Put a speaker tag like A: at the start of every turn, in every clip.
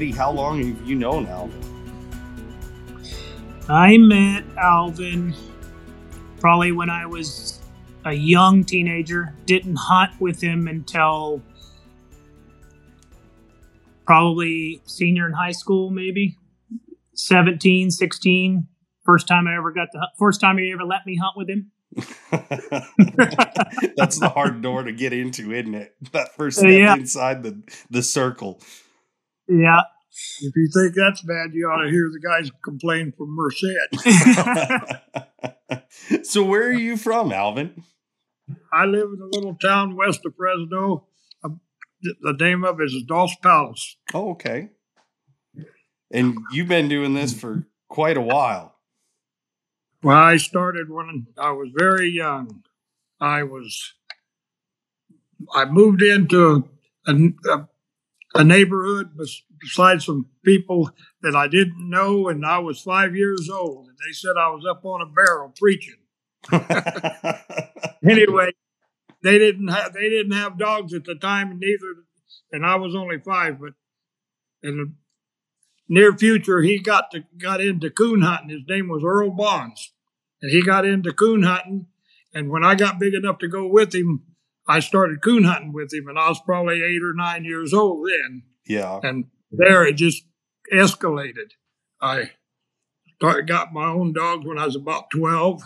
A: Eddie, how long have you known Alvin?
B: I met Alvin probably when I was a young teenager. Didn't hunt with him until probably senior in high school, maybe 17, 16. First time I ever got to, first time he ever let me hunt with him.
A: That's the hard door to get into, isn't it? That first uh, step
B: Yeah.
A: inside the, the circle.
B: Yeah.
C: If you think that's bad, you ought to hear the guys complain from Merced.
A: so where are you from, Alvin?
C: I live in a little town west of Fresno. Um, The name of it is Dos Palos.
A: Oh, okay. And you've been doing this for quite a while.
C: Well, I started when I was very young. I was, I moved into a, a, a neighborhood bes- beside some people that I didn't know, and I was five years old. And they said I was up on a barrel preaching. Anyway, they didn't have they didn't have dogs at the time, and neither, and I was only five. But in the near future, he got to got into coon hunting. His name was Earl Bonds, and he got into coon hunting. And when I got big enough to go with him, I started coon hunting with him, and I was probably eight or nine years old then.
A: yeah.
C: And there it just escalated. I started, got my own dogs when I was about 12.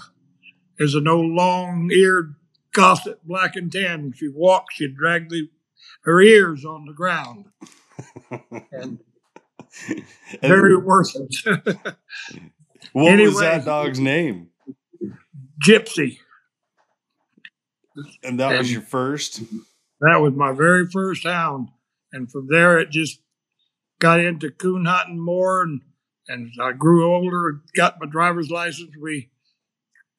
C: There's an old long eared gossip, black and tan. She walked, she'd drag the, her ears on the ground. And very worthless.
A: what was that dog's name?
C: Gypsy.
A: And that was your first?
C: That was my very first hound. And from there, it just got into coon hunting more. And, and I grew older, got my driver's license. We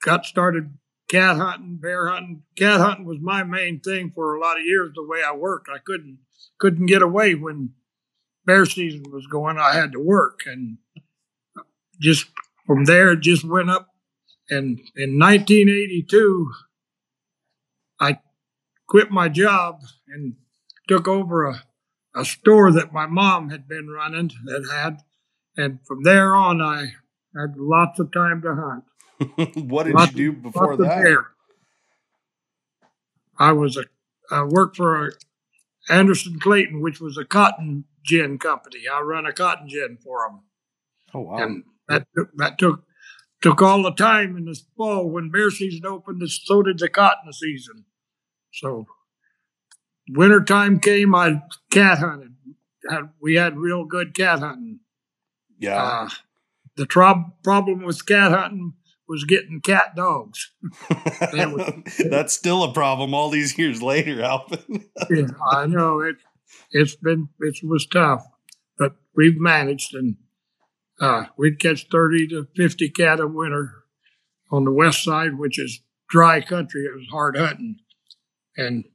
C: got started cat hunting, bear hunting. Cat hunting was my main thing for a lot of years. The way I worked, I couldn't couldn't get away when bear season was going. I had to work, and just from there, it just went up. And in 1982, I quit my job and took over a, a store that my mom had been running that had, and from there on, I had lots of time to hunt.
A: what did
C: Lots
A: you do before that?
C: bear. I was a I worked for Anderson Clayton, which was a cotton gin company. I run a cotton gin for them,
A: Oh wow.
C: and that took, that took took all the time in the fall when bear season opened. So did the cotton season. So wintertime came, I cat hunted. We had real good cat hunting.
A: yeah.
C: Uh, the trob- problem with cat hunting was getting cat dogs.
A: That's still a problem all these years later, Alvin.
C: yeah, I know it. It's been it was tough, but we've managed, and uh, we'd catch thirty to fifty cat a winter on the west side, which is dry country. It was hard hunting, and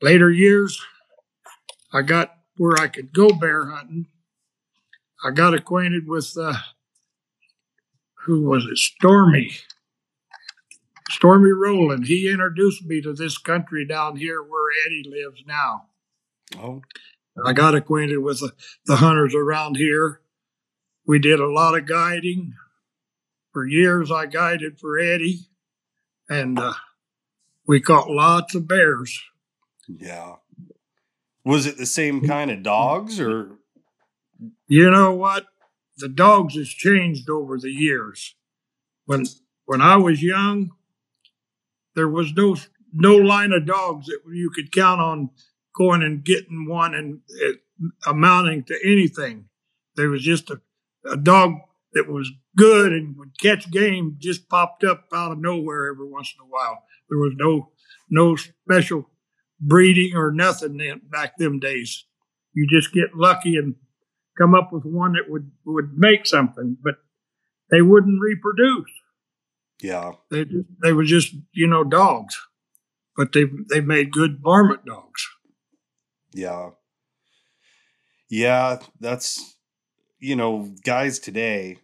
C: later years, I got where I could go bear hunting. I got acquainted with uh, who was it, Stormy. Stormy Rowland. He introduced me to this country down here where Eddie lives now.
A: oh,
C: I got acquainted with the, the hunters around here. We did a lot of guiding. For years, I guided for Eddie, and uh, we caught lots of bears.
A: yeah. Was it the same kind of dogs or
C: You know what? The dogs has changed over the years. When when I was young, there was no no line of dogs that you could count on going and getting one and it, amounting to anything. There was just a, a dog that was good and would catch game just popped up out of nowhere every once in a while. There was no no special breeding or nothing then back them days. You just get lucky and come up with one that would would make something, but they wouldn't reproduce.
A: yeah.
C: They they were just you know dogs, but they they made good varmint dogs.
A: Yeah. Yeah, that's you know, guys today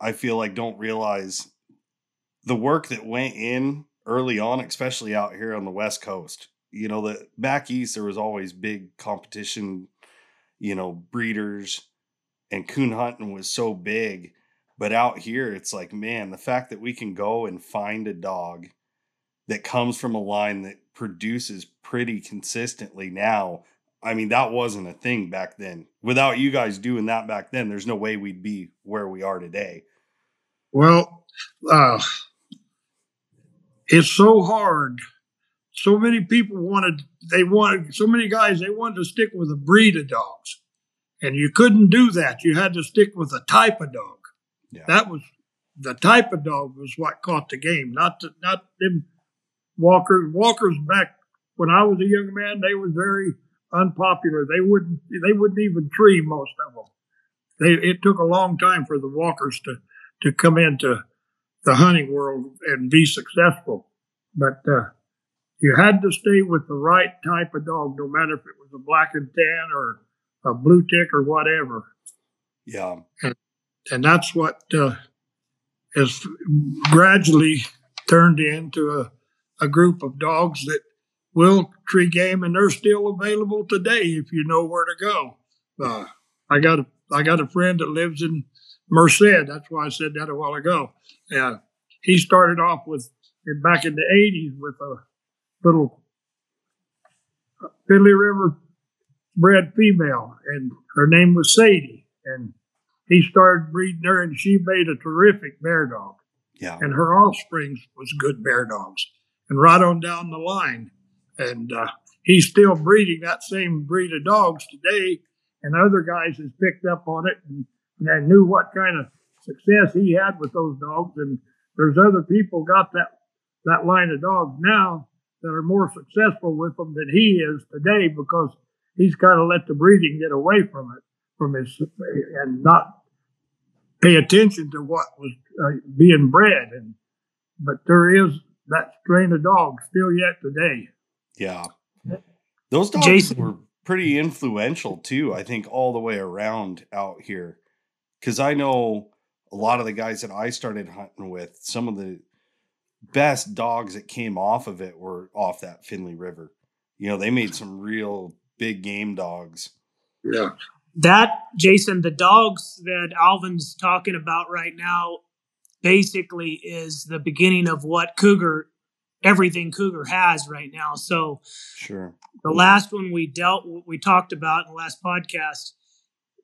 A: I feel like don't realize the work that went in early on, especially out here on the West Coast. You know, that back east there was always big competition you know, breeders and coon hunting was so big. But out here, it's like, man, the fact that we can go and find a dog that comes from a line that produces pretty consistently now. I mean, that wasn't a thing back then. Without you guys doing that back then, there's no way we'd be where we are today.
C: Well, uh, it's so hard. So many people wanted, they wanted, so many guys, they wanted to stick with a breed of dogs. And you couldn't do that. You had to stick with a type of dog.
A: Yeah.
C: That was the type of dog was what caught the game, not the, not them walkers. Walkers back when I was a young man, they were very unpopular. They wouldn't they wouldn't even tree most of them. They it took a long time for the walkers to to come into the hunting world and be successful. But uh, you had to stay with the right type of dog, no matter if it was a black and tan or a blue tick or whatever.
A: Yeah.
C: And, and that's what uh, has gradually turned into a, a group of dogs that will tree game, and they're still available today if you know where to go. Uh, I got a I got a friend that lives in Merced. That's why I said that a while ago. Yeah, he started off with back in the '80s with a little Finley River bred female, and her name was Sadie. And he started breeding her, and she made a terrific bear dog.
A: Yeah.
C: And her offspring was good bear dogs. And right on down the line, and uh, he's still breeding that same breed of dogs today. And other guys has picked up on it and, and knew what kind of success he had with those dogs. And there's other people got that that line of dogs now that are more successful with them than he is today because he's kind of let the breeding get away from it, from his and not pay attention to what was uh, being bred. And but there is that strain of dogs still yet today.
A: Yeah. Those dogs
B: Jason.
A: were pretty influential too, I think, all the way around out here. Cause I know a lot of the guys that I started hunting with, some of the best dogs that came off of it were off that Finley River. You know, they made some real big game dogs.
C: Yeah.
B: that Jason, the dogs that Alvin's talking about right now, basically is the beginning of what Cougar, everything Cougar has right now. So
A: Sure.
B: the last one we dealt, we talked about in the last podcast,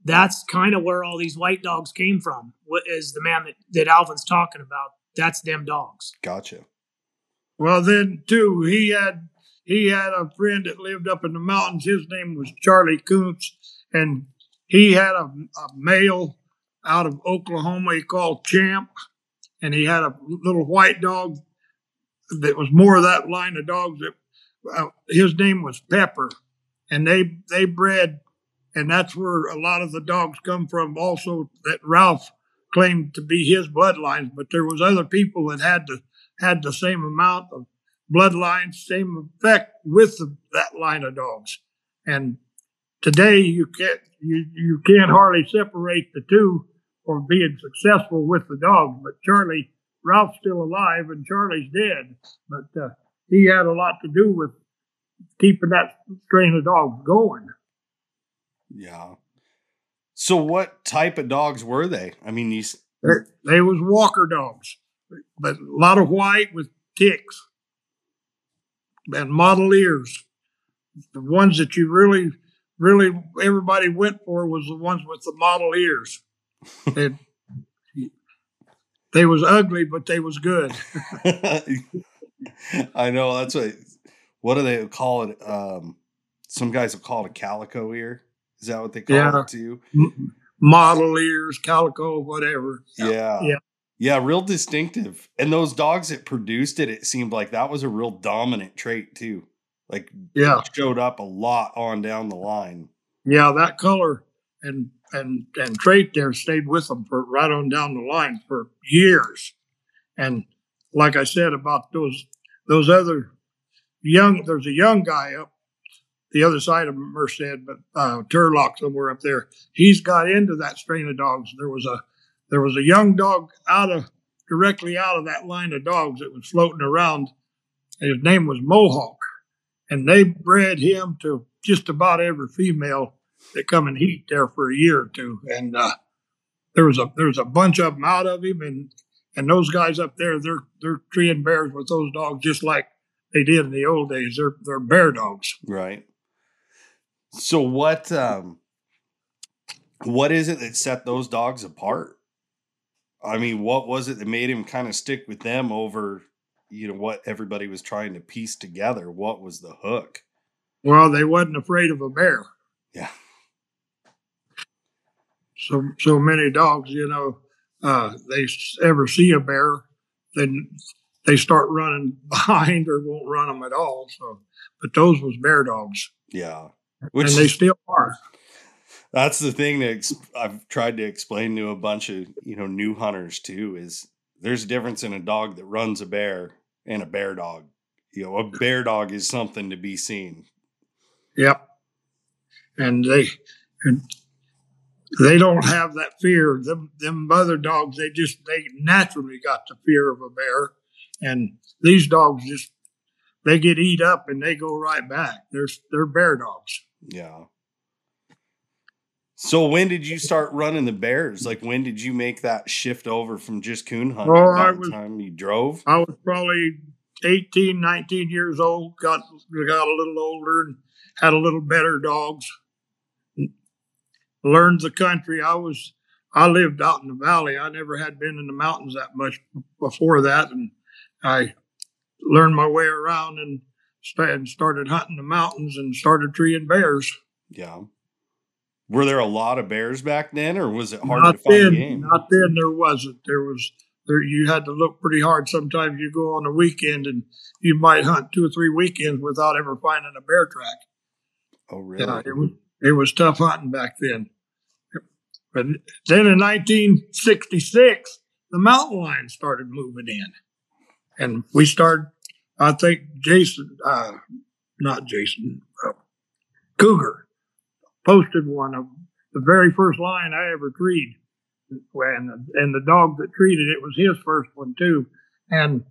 B: that's kind of where all these white dogs came from. What is the man that that Alvin's talking about? That's them dogs.
A: Gotcha.
C: Well, then too, he had he had a friend that lived up in the mountains. His name was Charlie Kuntz, and he had a, a male out of Oklahoma he called Champ, and he had a little white dog that was more of that line of dogs. That uh, his name was Pepper, and they they bred, and that's where a lot of the dogs come from. Also, that Ralph claimed to be his bloodlines, but there was other people that had the had the same amount of bloodlines, same effect with the, that line of dogs. And today you can't you, you can't hardly separate the two for being successful with the dogs. But Charlie Ralph's still alive and Charlie's dead, but uh, he had a lot to do with keeping that strain of dogs going.
A: Yeah. So what type of dogs were they? I mean, these
C: They, they was walker dogs, but a lot of white with ticks and model ears. The ones that you really, really everybody went for was the ones with the model ears. And they was ugly, but they was good.
A: I know that's what what do they call it? Um some guys will call it a calico ear. Is that what they call
C: Yeah.
A: it too?
C: M- model ears, calico, whatever.
A: Yeah.
C: Yeah.
A: Yeah, real distinctive. And those dogs that produced it, it seemed like that was a real dominant trait too. Like
C: Yeah.
A: showed up a lot on down the line.
C: Yeah, that color and and and trait there stayed with them for right on down the line for years. And like I said about those those other young, there's a young guy up the other side of Merced, but uh, Turlock somewhere up there. He's got into that strain of dogs. There was a there was a young dog out of directly out of that line of dogs that was floating around. His name was Mohawk, and they bred him to just about every female they come and heat there for a year or two, and uh, there was a there was a bunch of them out of him, and and those guys up there, they're they're treeing bears with those dogs just like they did in the old days. They're they're bear dogs.
A: Right. So what um what is it that set those dogs apart? I mean, what was it that made him kind of stick with them over, you know, what everybody was trying to piece together? What was the hook?
C: Well, they wasn't afraid of a bear.
A: Yeah.
C: So so many dogs, you know, uh, they ever see a bear, then they start running behind or won't run them at all. So, but those was bear dogs.
A: Yeah.
C: Which and they still are.
A: That's the thing that I've tried to explain to a bunch of you know new hunters too is there's a difference in a dog that runs a bear and a bear dog. You know, a bear dog is something to be seen.
C: Yep. And they and they don't have that fear. Them them other dogs, they just they naturally got the fear of a bear. And these dogs just they get eat up and they go right back. They're they're bear dogs.
A: Yeah. So when did you start running the bears? Like when did you make that shift over from just coon hunting?
C: Oh, I was,
A: time you drove?
C: I was probably 18, 19 years old, got got a little older and had a little better dogs. Learned the country. I was I lived out in the valley. I never had been in the mountains that much before that and I learned my way around and started hunting the mountains and started treeing bears.
A: Yeah. Were there a lot of bears back then, or was it hard
C: not
A: to find
C: then,
A: game?
C: Not then. There wasn't. There was. There, you had to look pretty hard. Sometimes you go on a weekend and you might hunt two or three weekends without ever finding a bear track.
A: Oh, really?
C: Yeah, it was. It was tough hunting back then. But then in 1966, the mountain lions started moving in, and we started. I think Jason, uh, not Jason, uh, Cougar posted one of the very first lion I ever treed. And, and the dog that treated it was his first one too. And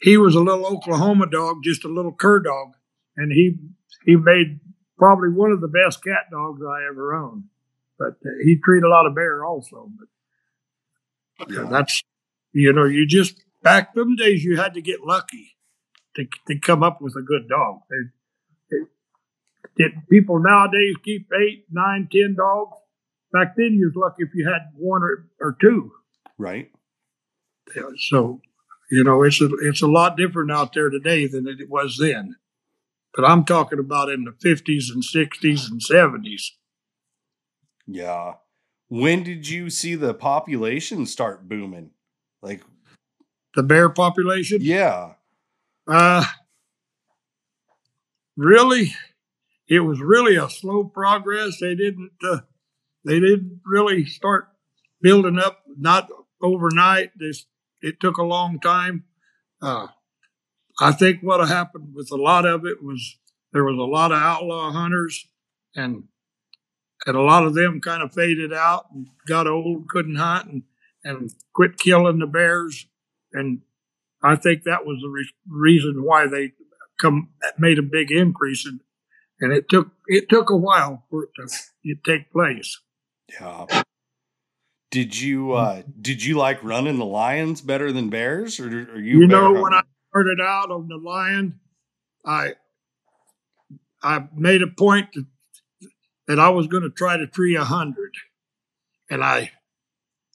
C: he was a little Oklahoma dog, just a little cur dog. And he, he made probably one of the best cat dogs I ever owned. But uh, he treated a lot of bear also. But yeah. that's, you know, you just, back them days, you had to get lucky to, to come up with a good dog. They, did people nowadays keep eight, nine, ten dogs? Back then, you was lucky if you had one or, or two.
A: Right.
C: So, you know, it's a, it's a lot different out there today than it was then. But I'm talking about in the 50s and 60s and 70s.
A: Yeah. When did you see the population start booming? Like
C: the bear population?
A: Yeah.
C: Uh really it was really a slow progress. They didn't uh, they didn't really start building up not overnight. This it took a long time. Uh, I think what happened with a lot of it was there was a lot of outlaw hunters, and and a lot of them kind of faded out and got old, couldn't hunt, and and quit killing the bears. And I think that was the re- reason why they come made a big increase in and it took it took a while for it to take place.
A: Yeah. Did you uh did you like running the lions better than bears, or are you?
C: You know, when I started out on the lion, I I made a point to, that I was going to try to tree a hundred, and I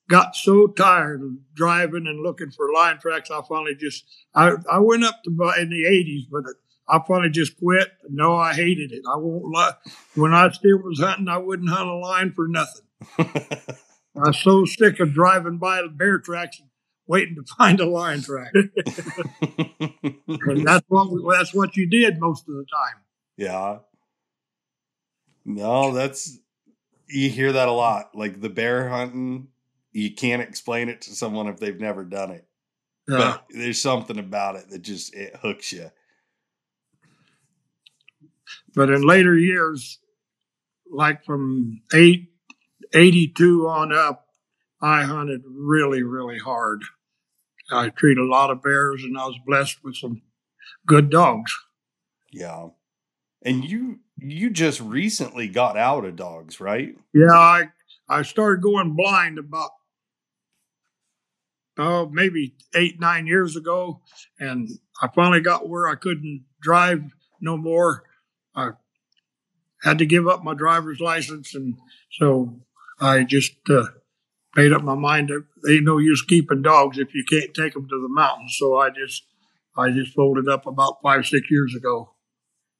C: got so tired of driving and looking for lion tracks. I finally just I I went up to in the eighties, but I probably just quit. No, I hated it. I won't lie. When I still was hunting, I wouldn't hunt a line for nothing. I was so sick of driving by the bear tracks waiting to find a lion track. and that's what that's what you did most of the time.
A: Yeah. No, that's you hear that a lot. Like the bear hunting, you can't explain it to someone if they've never done it. Yeah. But there's something about it that just it hooks you.
C: But in later years, like from eight, 82 on up, I hunted really, really hard. I treat a lot of bears and I was blessed with some good dogs.
A: Yeah. And you you just recently got out of dogs, right?
C: Yeah, I I started going blind about oh maybe eight nine years ago, and I finally got where I couldn't drive no more. I had to give up my driver's license, and so I just uh, made up my mind that ain't no use keeping dogs if you can't take them to the mountains. So I just I just folded up about five six years ago.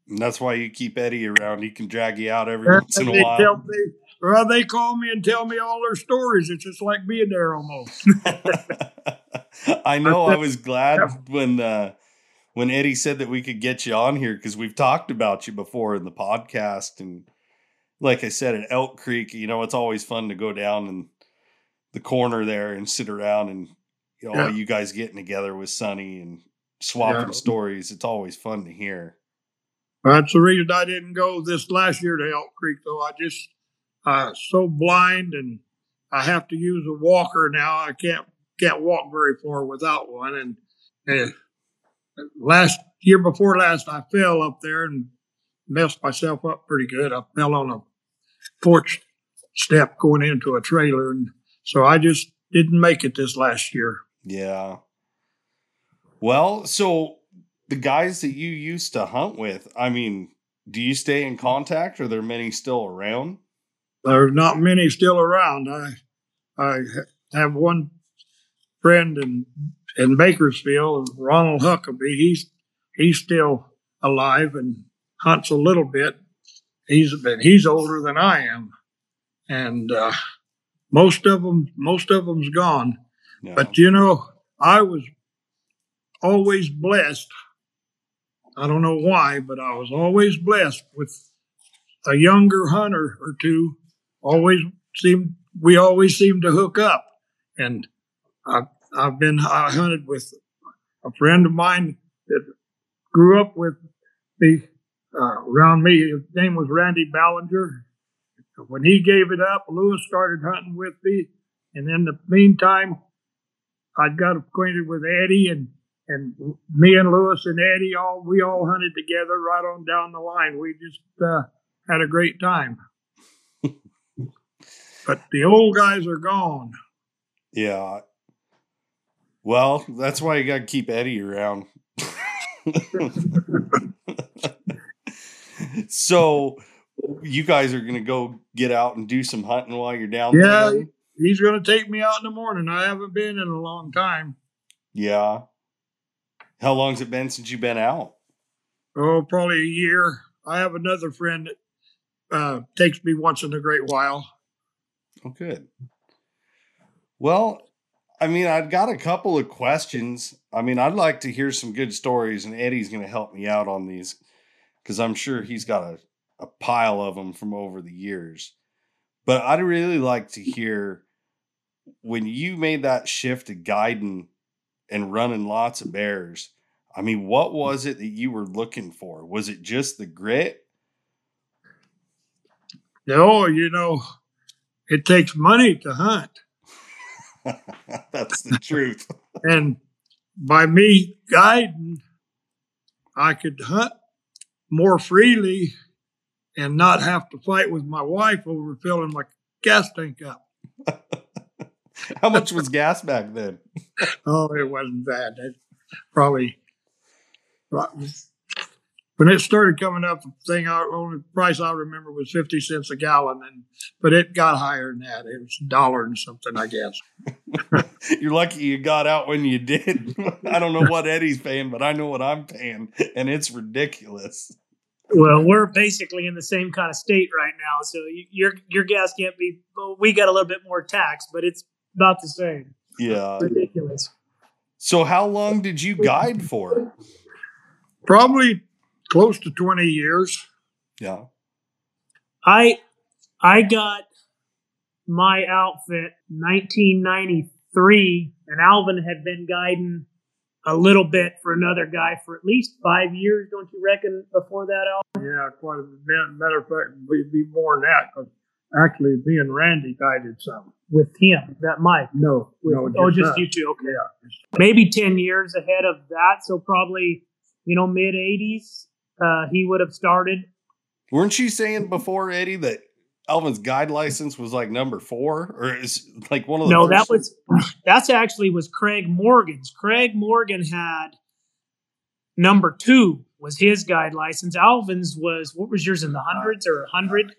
A: And that's why you keep Eddie around. He can drag you out every once in a
C: They
A: while.
C: tell me- well, they call me and tell me all their stories. It's just like being there almost.
A: I know. I was glad when uh, when Eddie said that we could get you on here because we've talked about you before in the podcast, and like I said at Elk Creek, you know, it's always fun to go down in the corner there and sit around and you know, all you guys getting together with Sonny and swapping
C: Yeah.
A: stories. It's always fun to hear.
C: That's the reason I didn't go this last year to Elk Creek, though. I just uh, so blind, and I have to use a walker now. I can't can't walk very far without one. And uh, last year before last, I fell up there and messed myself up pretty good. I fell on a porch step going into a trailer, and so I just didn't make it this last year.
A: Yeah. Well, so the guys that you used to hunt with, I mean, do you stay in contact? Are there many still around?
C: There's not many still around. I I have one friend in in Bakersfield, Ronald Huckabee. He's he's still alive and hunts a little bit. He's but he's older than I am, and uh, most of them most of them's gone.
A: No.
C: But you know, I was always blessed. I don't know why, but I was always blessed with a younger hunter or two. Always seemed we always seemed to hook up, and I've I've been I hunted with a friend of mine that grew up with me uh, around me. His name was Randy Ballinger. When he gave it up, Lewis started hunting with me, and in the meantime, I got acquainted with Eddie and and me and Lewis and Eddie all we all hunted together right on down the line. We just uh, had a great time. but the old guys are gone.
A: yeah. Well, that's why you got to keep Eddie around. so, you guys are going to go get out and do some hunting while you're down
C: Yeah.
A: there? Yeah,
C: He's going to take me out in the morning. I haven't been in a long time.
A: Yeah. How long's it been since you've been out?
C: Oh, probably a year. I have another friend that uh, takes me once in a great while.
A: Oh, good. Well, I mean, I've got a couple of questions. I mean, I'd like to hear some good stories, and Eddie's going to help me out on these because I'm sure he's got a, a pile of them from over the years. But I'd really like to hear when you made that shift to guiding and running lots of bears. I mean, what was it that you were looking for? Was it just the grit?
C: Oh, you know, it takes money to hunt.
A: That's the truth.
C: And by me guiding, I could hunt more freely and not have to fight with my wife over filling my gas tank up.
A: How much was gas back then?
C: Oh, it wasn't bad. It probably when it started coming up, the thing I only price I remember was fifty cents a gallon, and but it got higher than that. It was a dollar and something, I guess.
A: You're lucky you got out when you did. I don't know what Eddie's paying, but I know what I'm paying, and it's ridiculous.
B: Well, we're basically in the same kind of state right now, so you, your your gas can't be. well, We got a little bit more tax, but it's about the same.
A: Yeah.
B: Ridiculous.
A: So, how long did you guide for?
C: Probably close to twenty years.
A: Yeah.
B: I I got my outfit 1993, and Alvin had been guiding a little bit for another guy for at least five years, don't you reckon? Before that, Alvin?
C: Yeah, quite a bit. Matter of fact, we'd be more than that because actually, me and Randy guided some.
B: with him, that Mike.
C: No,
B: With,
C: no,
B: oh, just
C: us.
B: you two. Okay,
C: Yeah,
B: maybe ten years ahead of that. So probably you know mid '80s, uh, he would have started
A: Weren't you saying before, Eddie, that Alvin's guide license was like number four, or is like one of the
B: no,
A: first-
B: that was that's actually was Craig Morgan's. Craig Morgan had number two was his guide license. Alvin's was what was yours in the hundreds or a hundred?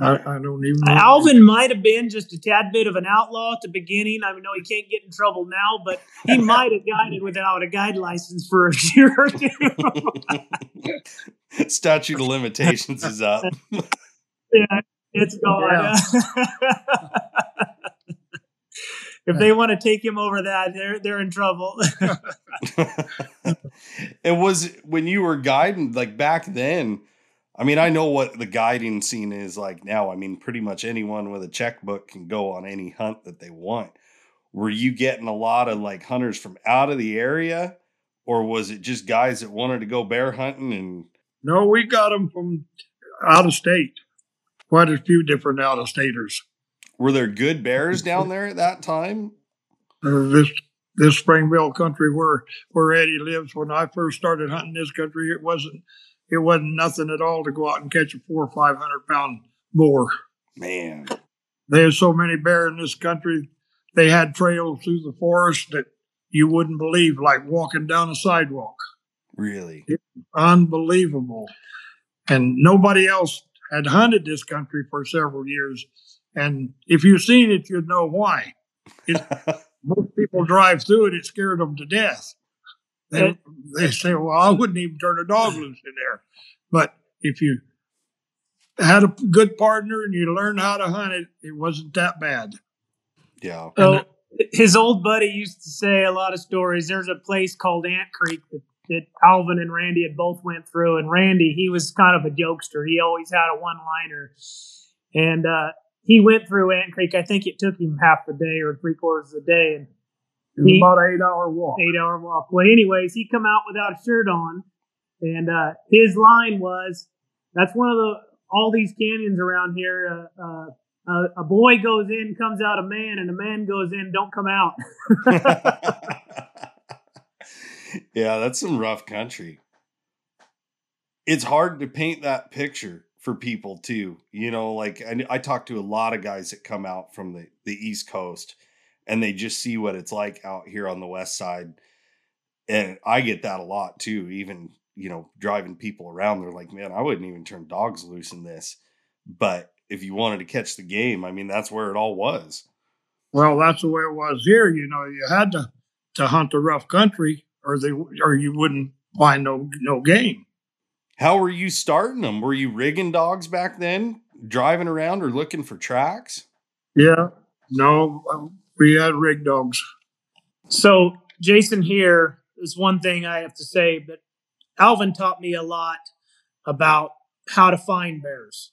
C: I, I don't even know.
B: Alvin might have been just a tad bit of an outlaw at the beginning. I know he can't get in trouble now, but he might have guided without a guide license for a year or two.
A: statute of limitations is up.
B: yeah, it's gone. if they want to take him over that, they're they're in trouble.
A: it was when you were guiding, like back then. I mean, I know what the guiding scene is like now. I mean, pretty much anyone with a checkbook can go on any hunt that they want. Were you getting a lot of like hunters from out of the area, or was it just guys that wanted to go bear hunting and
C: No, we got them from out of state. Quite a few different out of staters.
A: were there good bears down there at that time?
C: Uh, this this Springville country where where Eddie lives. When I first started hunting this country, it wasn't it wasn't nothing at all to go out and catch a four or five hundred pound boar.
A: Man,
C: There's so many bear in this country. They had trails through the forest that you wouldn't believe, like walking down a sidewalk.
A: really?
C: Unbelievable. And nobody else had hunted this country for several years. And if you've seen it, you'd know why. Most people drive through it, it scared them to death. They, they say, well, I wouldn't even turn a dog loose in there. But if you had a good partner and you learned how to hunt it, it wasn't that bad.
A: yeah.
B: So his old buddy used to say a lot of stories. There's a place called Ant Creek that, that Alvin and Randy had both went through, and Randy he was kind of a jokester. He always had a one liner, and uh, he went through Ant Creek. I think it took him half a day or three quarters of a day, and
C: It was
B: He-
C: about an eight hour walk.
B: eight hour walk. Well, anyways, he come out without a shirt on, and uh, his line was, "That's one of the all these canyons around here. Uh, uh, uh, a boy goes in, comes out a man, and a man goes in, don't come out."
A: yeah, that's some rough country. It's hard to paint that picture for people too. You know, like I, I talk to a lot of guys that come out from the, the East Coast and they just see what it's like out here on the West Side. And I get that a lot too, even, you know, driving people around. They're like, man, I wouldn't even turn dogs loose in this. But if you wanted to catch the game, I mean, that's where it all was.
C: Well, that's the way it was here. You know, you had to to hunt the rough country, or they or you wouldn't find no no game.
A: How were you starting them? Were you rigging dogs back then, driving around or looking for tracks?
C: Yeah, no, um, we had rig dogs.
B: So, Jason, here is one thing I have to say, but Alvin taught me a lot about how to find bears.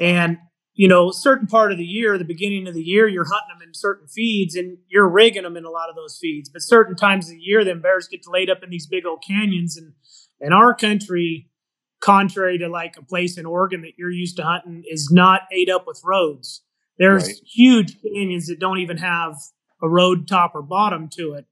B: And, you know, certain part of the year, the beginning of the year, you're hunting them in certain feeds and you're rigging them in a lot of those feeds. But certain times of the year, then bears get laid up in these big old canyons. And in our country, contrary to like a place in Oregon that you're used to hunting, is not ate up with roads. There's
A: Right.
B: huge canyons that don't even have a road top or bottom to it.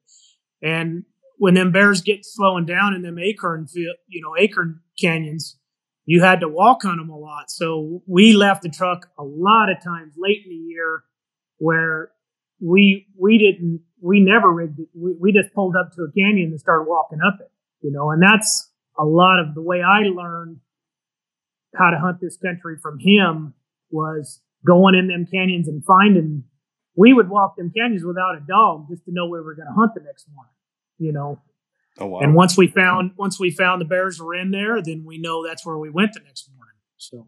B: And when them bears get slowing down in them acorn, you know, acorn canyons, you had to walk on them a lot. So we left the truck a lot of times late in the year where we we didn't we never rigged it. We, we just pulled up to a canyon and started walking up it, you know, and that's a lot of the way I learned how to hunt this country from him was going in them canyons and finding we would walk them canyons without a dog just to know where we were going to hunt the next morning, you know.
A: Oh wow.
B: And once we found once we found the bears were in there, then we know that's where we went the next morning. So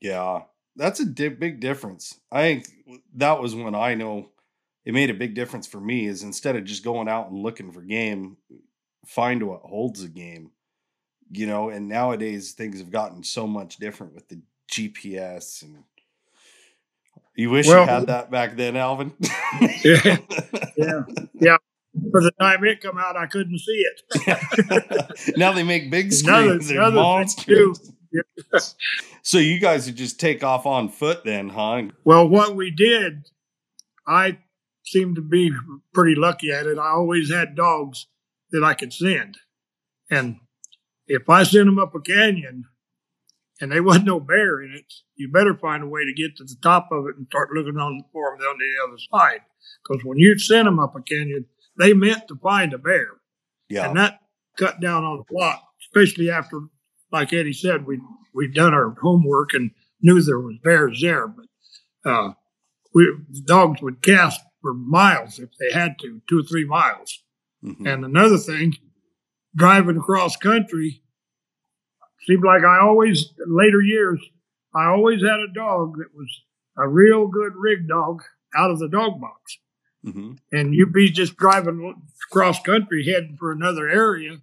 A: yeah. That's a di- big difference. I think that was when I know it made a big difference for me is instead of just going out and looking for game, find what holds a game. You know, and nowadays things have gotten so much different with the GPS and you wish
C: Well-
A: you had that back then, Alvin.
C: Yeah. Yeah, yeah. For the time it come out, I couldn't see it.
A: now they make big screens. They're
C: another
A: monsters. So you guys would just take off on foot then, huh?
C: Well, what we did, I seemed to be pretty lucky at it. I always had dogs that I could send. And if I sent them up a canyon, and there wasn't no bear in it, you better find a way to get to the top of it and start looking on for them on the other side. Because when you sent them up a canyon, they meant to find a bear.
A: Yeah.
C: And that cut down on the plot, especially after, like Eddie said, we we'd done our homework and knew there was bears there. But uh, we dogs would cast for miles if they had to, two or three miles.
A: Mhm.
C: And another thing, driving across country, seemed like I always, in later years, I always had a dog that was a real good rig dog out of the dog box.
A: Mhm.
C: And you'd be just driving across country heading for another area.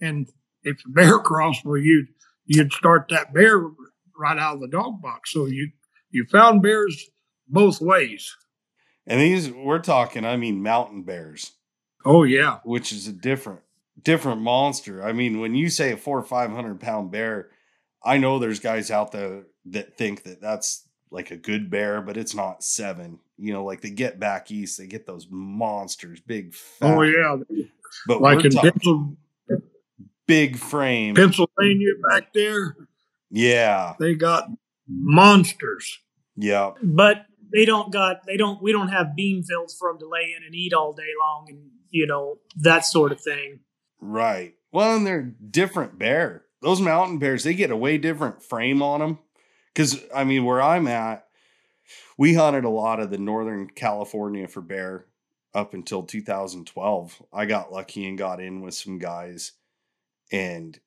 C: And if a bear crossed, well, you'd, you'd start that bear right out of the dog box. So you, you found bears both ways.
A: And these we're talking, I mean, mountain bears,
C: Oh, yeah.
A: which is a different different monster. I mean, when you say a four or five hundred pound bear, I know there's guys out there that think that that's like a good bear, but it's not seven. You know, like they get back east, they get those monsters, big. Fat,
C: Oh, yeah.
A: But
C: Like in Pencil,
A: big frame.
C: Pennsylvania back there,
A: Yeah,
C: they got monsters.
A: yeah.
B: but they don't got they don't we don't have bean fields for them to lay in and eat all day long and you know that sort of thing
A: Right. Well, and they're different bear. Those mountain bears, they get a way different frame on them. Because, I mean, where I'm at, we hunted a lot of the Northern California for bear up until 2012. I got lucky and got in with some guys. And,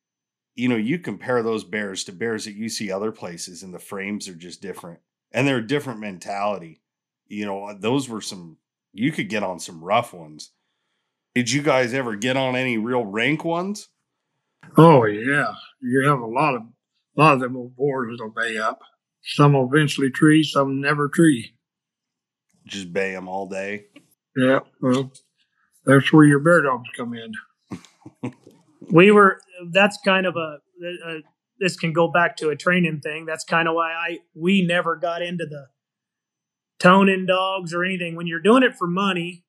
A: you know, you compare those bears to bears that you see other places, and the frames are just different. And they're a different mentality. You know, uh, those were some, you could get on some rough ones. Did you guys ever get on any real rank ones?
C: Oh yeah, you have a lot of a lot of them old boars that'll bay up. Some will eventually tree, some never tree.
A: Just bay them all day.
C: Yeah, well, that's where your bear dogs come in.
B: we were that's kind of a, a this can go back to a training thing that's kind of why i we never got into the toning dogs or anything when you're doing it for money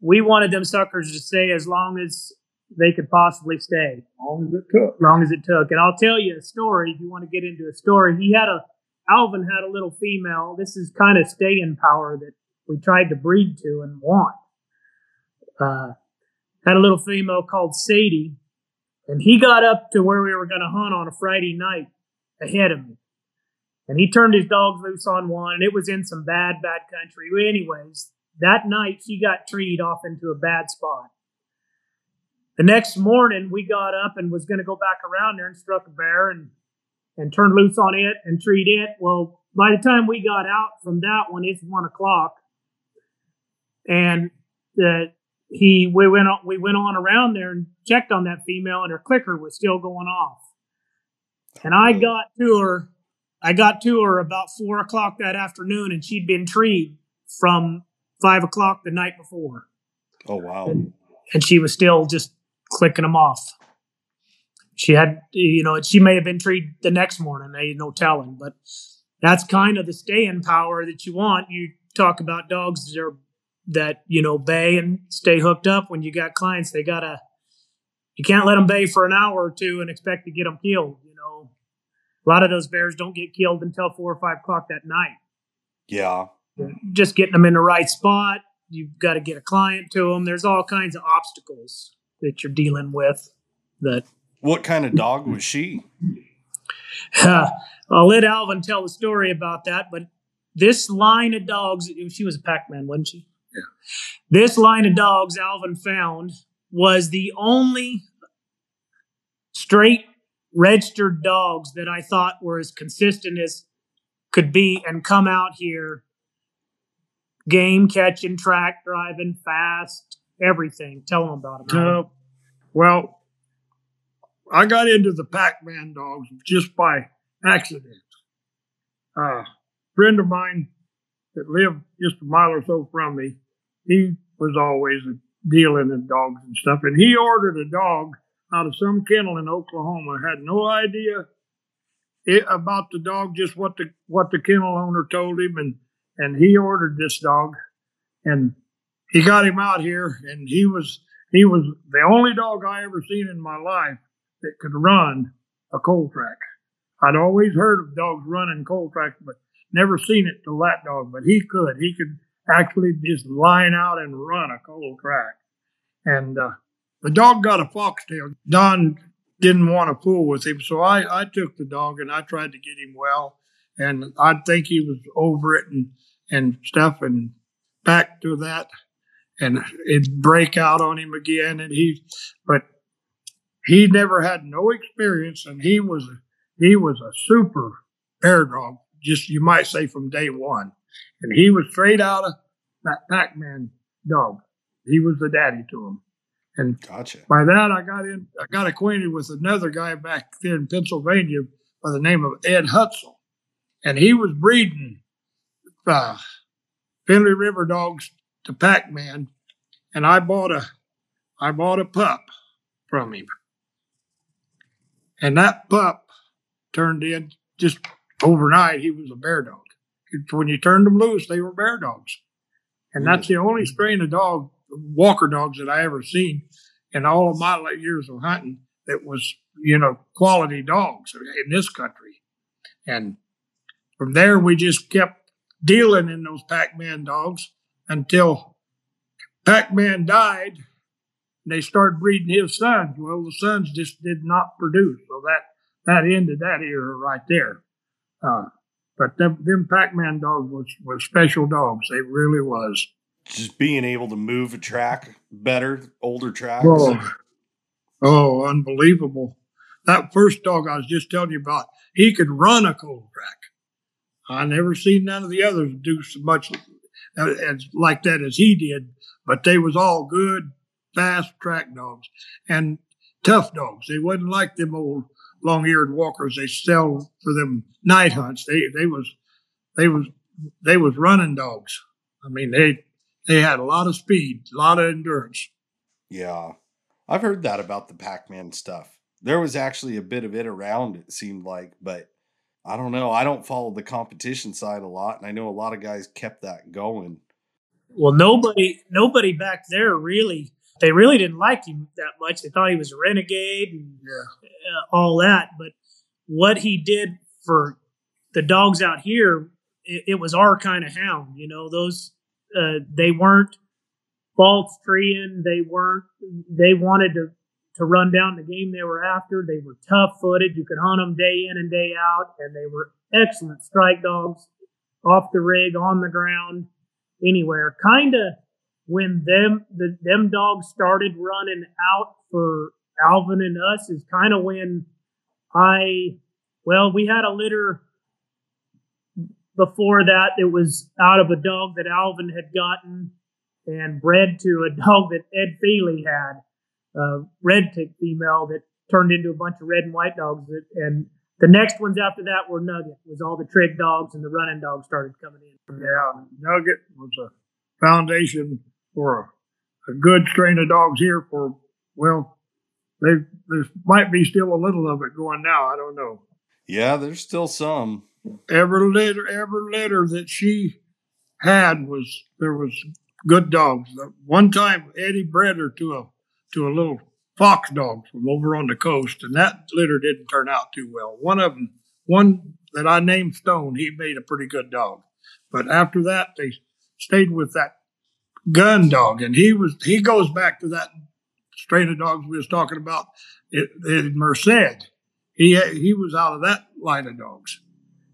B: we wanted them suckers to stay as long as they could possibly stay
C: Long as it took.
B: long as it took. And I'll tell you a story if you want to get into a story. He had a Alvin had a little female. This is kind of staying power that we tried to breed to and want. Uh, had a little female called Sadie, and he got up to where we were going to hunt on a Friday night ahead of me. And he turned his dogs loose on one, and it was in some bad, bad country. Anyways, that night she got treed off into a bad spot. The next morning, we got up and was going to go back around there and struck a bear and and turned loose on it and treat it. Well, by the time we got out from that one, it's one o'clock, and uh, he we went on we went on around there and checked on that female, and her clicker was still going off. And I got to her, I got to her about four o'clock that afternoon, and she'd been treed from five o'clock the night before
A: Oh, wow.
B: and, and she was still just clicking them off. She had, you know, she may have been treated the next morning. They no telling, but that's kind of the staying power that you want. You talk about dogs that are that you know bay and stay hooked up. When you got clients, they gotta. You can't let them bay for an hour or two and expect to get them killed. You know, a lot of those bears don't get killed until four or five o'clock that night
A: Yeah.
B: just getting them in the right spot. You've got to get a client to them. There's all kinds of obstacles that you're dealing with. That
A: What kind of dog was she?
B: I'll let Alvin tell the story about that. But this line of dogs, she was a Pac-Man, wasn't she?
C: Yeah.
B: This line of dogs Alvin found was the only straight registered dogs that I thought were as consistent as could be and come out here game catching, track driving, fast, everything. Tell them about it.
C: Uh, well, I got into the Pac-Man dogs just by accident. Uh, a friend of mine that lived just a mile or so from me, he was always dealing in dogs and stuff, and he ordered a dog out of some kennel in Oklahoma. Had no idea it, about the dog, just what the what the kennel owner told him, and and he ordered this dog, and he got him out here, and he was he was the only dog I ever seen in my life that could run a cold track. I'd always heard of dogs running cold tracks, but never seen it till that dog. But he could. He could actually just line out and run a cold track. And uh, the dog got a foxtail. Don didn't want to fool with him, so I, I took the dog and I tried to get him well. And I think he was over it and, and stuff and back to that. And it'd break out on him again. And he, but he never had no experience and he was, he was a super bear dog, just you might say from day one. And he was straight out of that Pac-Man dog. He was the daddy to him. And
A: Gotcha.
C: by that, I got in, I got acquainted with another guy back there in Pennsylvania by the name of Ed Hutzel, and he was breeding uh, Finley River dogs to Pac-Man, and I bought a, I bought a pup from him, and that pup turned in just overnight. He was a bear dog. When you turned them loose, they were bear dogs, and that's hmm. the only strain of dog walker dogs that I ever seen in all of my years of hunting that was, you know, quality dogs in this country. And from there, we just kept dealing in those Pac-Man dogs until Pac-Man died. And they started breeding his sons. Well, the sons just did not produce, so that that ended that era right there. Uh, but them, them Pac-Man dogs was was special dogs. They really was
A: just being able to move a track better, older tracks.
C: Oh, oh, unbelievable. That first dog I was just telling you about, he could run a cold track. I never seen none of the others do so much Uh, as like that as he did, but they was all good, fast track dogs and tough dogs. They wasn't like them old long-eared walkers they sell for them night hunts. They they was they was they was running dogs. I mean they they had a lot of speed, a lot of endurance.
A: Yeah. I've heard that about the Pac Man stuff. There was actually a bit of it around, it seemed like, but I don't know. I don't follow the competition side a lot, and I know a lot of guys kept that going.
B: Well, nobody, nobody back there really, they really didn't like him that much. They thought he was a renegade and
C: Yeah.
B: uh, all that. But what he did for the dogs out here, it, it was our kind of hound. You know, those uh, they weren't false treeing. They weren't. They wanted to to run down the game they were after. They were tough footed. You could hunt them day in and day out, and they were excellent strike dogs off the rig, on the ground, anywhere. Kind of when them the them dogs started running out for Alvin and us is kind of when I well we had a litter before that it was out of a dog that Alvin had gotten and bred to a dog that Ed Feely had, a red tick female that turned into a bunch of red and white dogs. That, and the next ones after that were Nugget, was all the trick dogs and the running dogs started coming in.
C: Yeah, Nugget was a foundation for a, a good strain of dogs here. For well, they there might be still a little of it going now. I don't know.
A: Yeah, there's still some.
C: Every litter, every litter that she had was there was good dogs. One time, Eddie bred her to a to a little fox dog from over on the coast, and that litter didn't turn out too well. One of them, one that I named Stone, he made a pretty good dog. But after that, they stayed with that gun dog, and he was he goes back to that strain of dogs we was talking about in, Merced. He he was out of that line of dogs,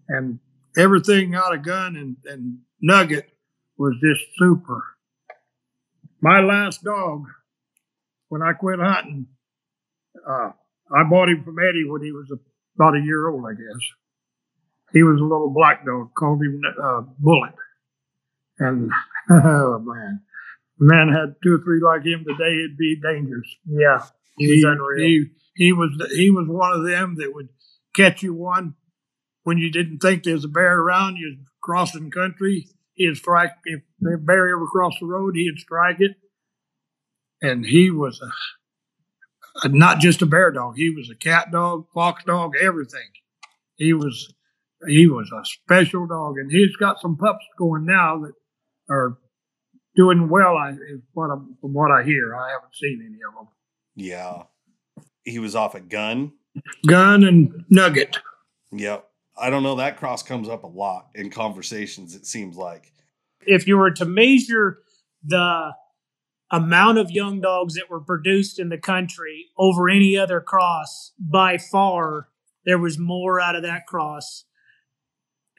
C: and everything out of gun and, and Nugget was just super. My last dog, when I quit hunting, uh, I bought him from Eddie when he was about a year old, I guess. He was a little black dog, called him uh, Bullet. And, oh man, man had two or three like him today, it'd be dangerous.
B: Yeah, he was unreal.
C: He, he was he was one of them that would catch you one when you didn't think there was a bear around. You was crossing country. He'd strike if the bear ever crossed the road. He'd strike it, and he was a, a not just a bear dog. He was a cat dog, fox dog, everything. He was he was a special dog, and he's got some pups going now that are doing well. I what I, from what I hear, I haven't seen any of them.
A: Yeah. He was off a gun.
C: Gun and Nugget.
A: Yep. I don't know. That cross comes up a lot in conversations, it seems like.
B: If you were to measure the amount of young dogs that were produced in the country over any other cross, by far, there was more out of that cross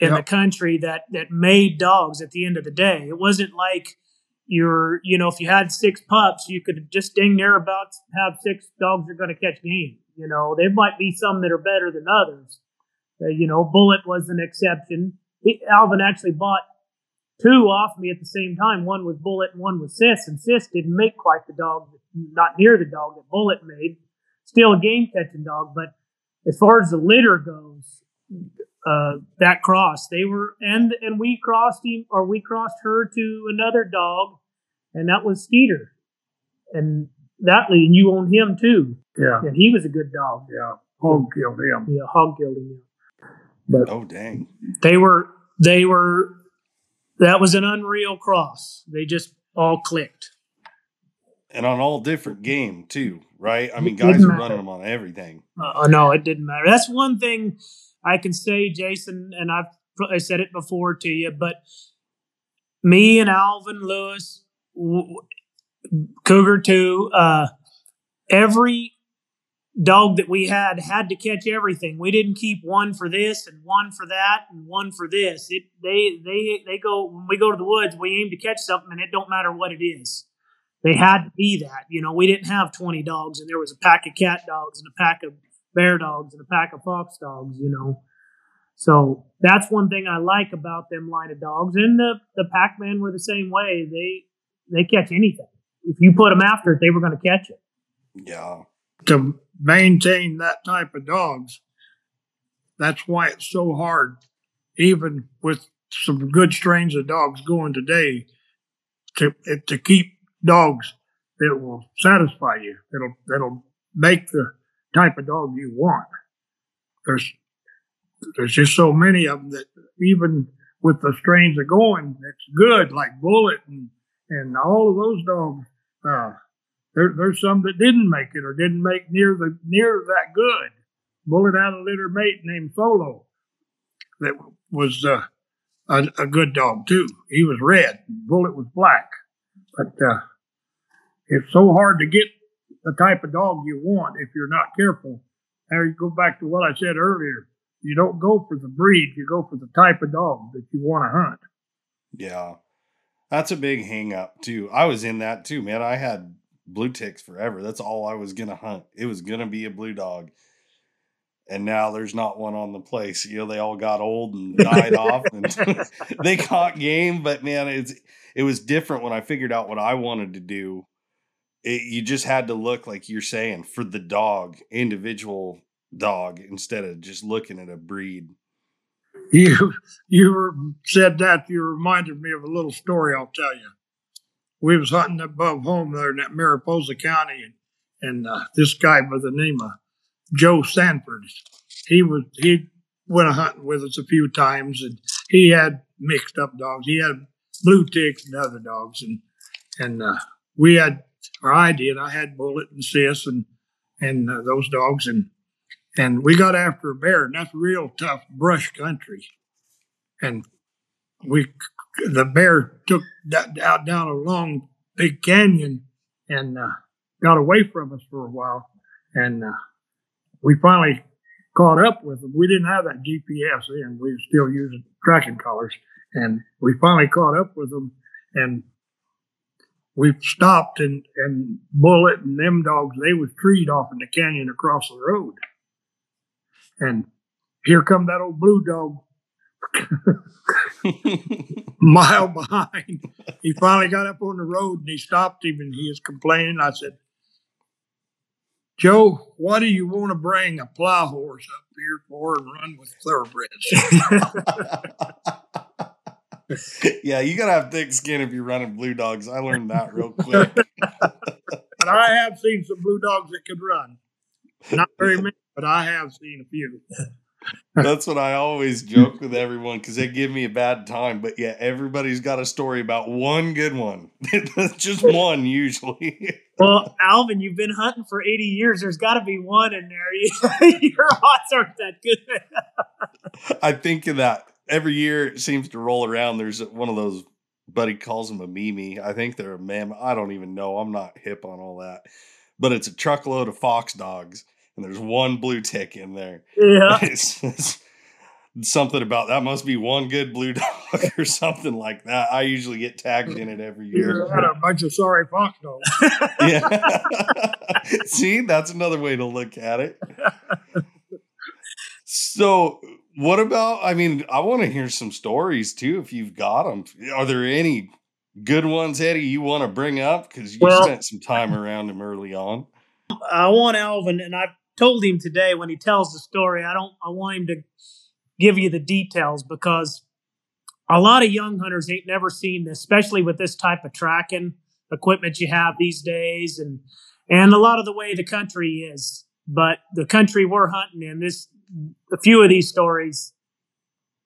B: in yep. the country that that made dogs at the end of the day. It wasn't like you're, you know, if you had six pups, you could just dang near about have six dogs that are going to catch game. You know, there might be some that are better than others. Uh, you know, Bullet was an exception. He, Alvin actually bought two off me at the same time. One was Bullet and one was Sis, and Sis didn't make quite the dog, not near the dog that Bullet made. Still a game catching dog, but as far as the litter goes, uh, that cross, they were, and and we crossed him, or we crossed her to another dog, and that was Skeeter, and that and you own him too.
C: Yeah,
B: and he was a good dog.
C: Yeah, Hog killed him.
B: Yeah, Hog killed him.
A: But oh dang,
B: they were they were that was an unreal cross. They just all clicked.
A: And on all different game too, right? I mean, guys are running them on everything.
B: Uh, no, it didn't matter. That's one thing I can say, Jason, and I've I said it before to you, but me and Alvin Lewis, Cougar two, uh, every dog that we had had to catch everything. We didn't keep one for this and one for that and one for this. It they they they go when we go to the woods, we aim to catch something and it don't matter what it is. They had to be that. You know, we didn't have 20 dogs and there was a pack of cat dogs and a pack of bear dogs and a pack of fox dogs, you know. So that's one thing I like about them line of dogs. And the the Pac-Man were the same way. They they catch anything. If you put them after it, they were going to catch it.
A: Yeah
C: to maintain that type of dogs. That's why it's so hard, even with some good strains of dogs going today, to to keep dogs that will satisfy you. That'll that'll make the type of dog you want. There's there's just so many of them that even with the strains are going, it's good, like Bullet and and all of those dogs. Uh, there, there's some that didn't make it or didn't make near the near that good. Bullet had a litter mate named Solo that was uh, a, a, good dog too. He was red. Bullet was black. But uh, it's so hard to get the type of dog you want if you're not careful. There you go back to what I said earlier. You don't go for the breed, you go for the type of dog that you want to hunt.
A: Yeah. That's a big hang up too. I was in that too, man. I had blue ticks forever. That's all I was gonna hunt. It was gonna be a blue dog. And now there's not one on the place. You know, they all got old and died off and they caught game, but man, it's it was different when I figured out what I wanted to do. It, you just had to look like you're saying for the dog, individual dog, instead of just looking at a breed.
C: You you said that you reminded me of a little story I'll tell you we was hunting above home there in that Mariposa County, and, and uh, this guy by the name of Joe Sanford, he was he went hunting with us a few times, and he had mixed up dogs. He had blue ticks and other dogs, and and uh, we had, or I did, I had Bullet and Sis and and uh, those dogs, and and we got after a bear, and that's real tough brush country, and we the bear took out down a long big canyon and uh, got away from us for a while, and uh, we finally caught up with him. We didn't have that GPS then; we were still using tracking collars, and we finally caught up with them, and we stopped and and Bullet and them dogs they was treed off in the canyon across the road, and here come that old blue dog mile behind. He finally got up on the road and he stopped him and he was complaining. I said, Joe, what do you want to bring a plow horse up here for and run with thoroughbreds?
A: yeah, you gotta have thick skin if you're running blue dogs. I learned that real quick.
C: and I have seen some blue dogs that could run. Not very many, but I have seen a few.
A: That's what I always joke with everyone because they give me a bad time. But yeah, everybody's got a story about one good one. Just one usually.
B: Well, Alvin, you've been hunting for 80 years. There's got to be one in there. Your odds aren't that good.
A: I think of that every year. It seems to roll around. There's one of those. Buddy calls them a mimi. I think they're a mammoth. I don't even know. I'm not hip on all that. But it's a truckload of fox dogs and there's one blue tick in there.
B: Yeah.
A: It's, it's something about that must be one good blue dog or something like that. I usually get tagged in it every year.
C: had a bunch of sorry fox dogs.
A: Yeah. See, that's another way to look at it. So, what about? I mean, I want to hear some stories too, if you've got them. Are there any good ones, Eddie, you want to bring up? Because you
B: Well-
A: spent some time around him early on.
B: I want Alvin, and I've told him today when he tells the story, I don't, I want him to give you the details because a lot of young hunters ain't never seen this, especially with this type of tracking equipment you have these days, and and a lot of the way the country is. But the country we're hunting in, this, a few of these stories,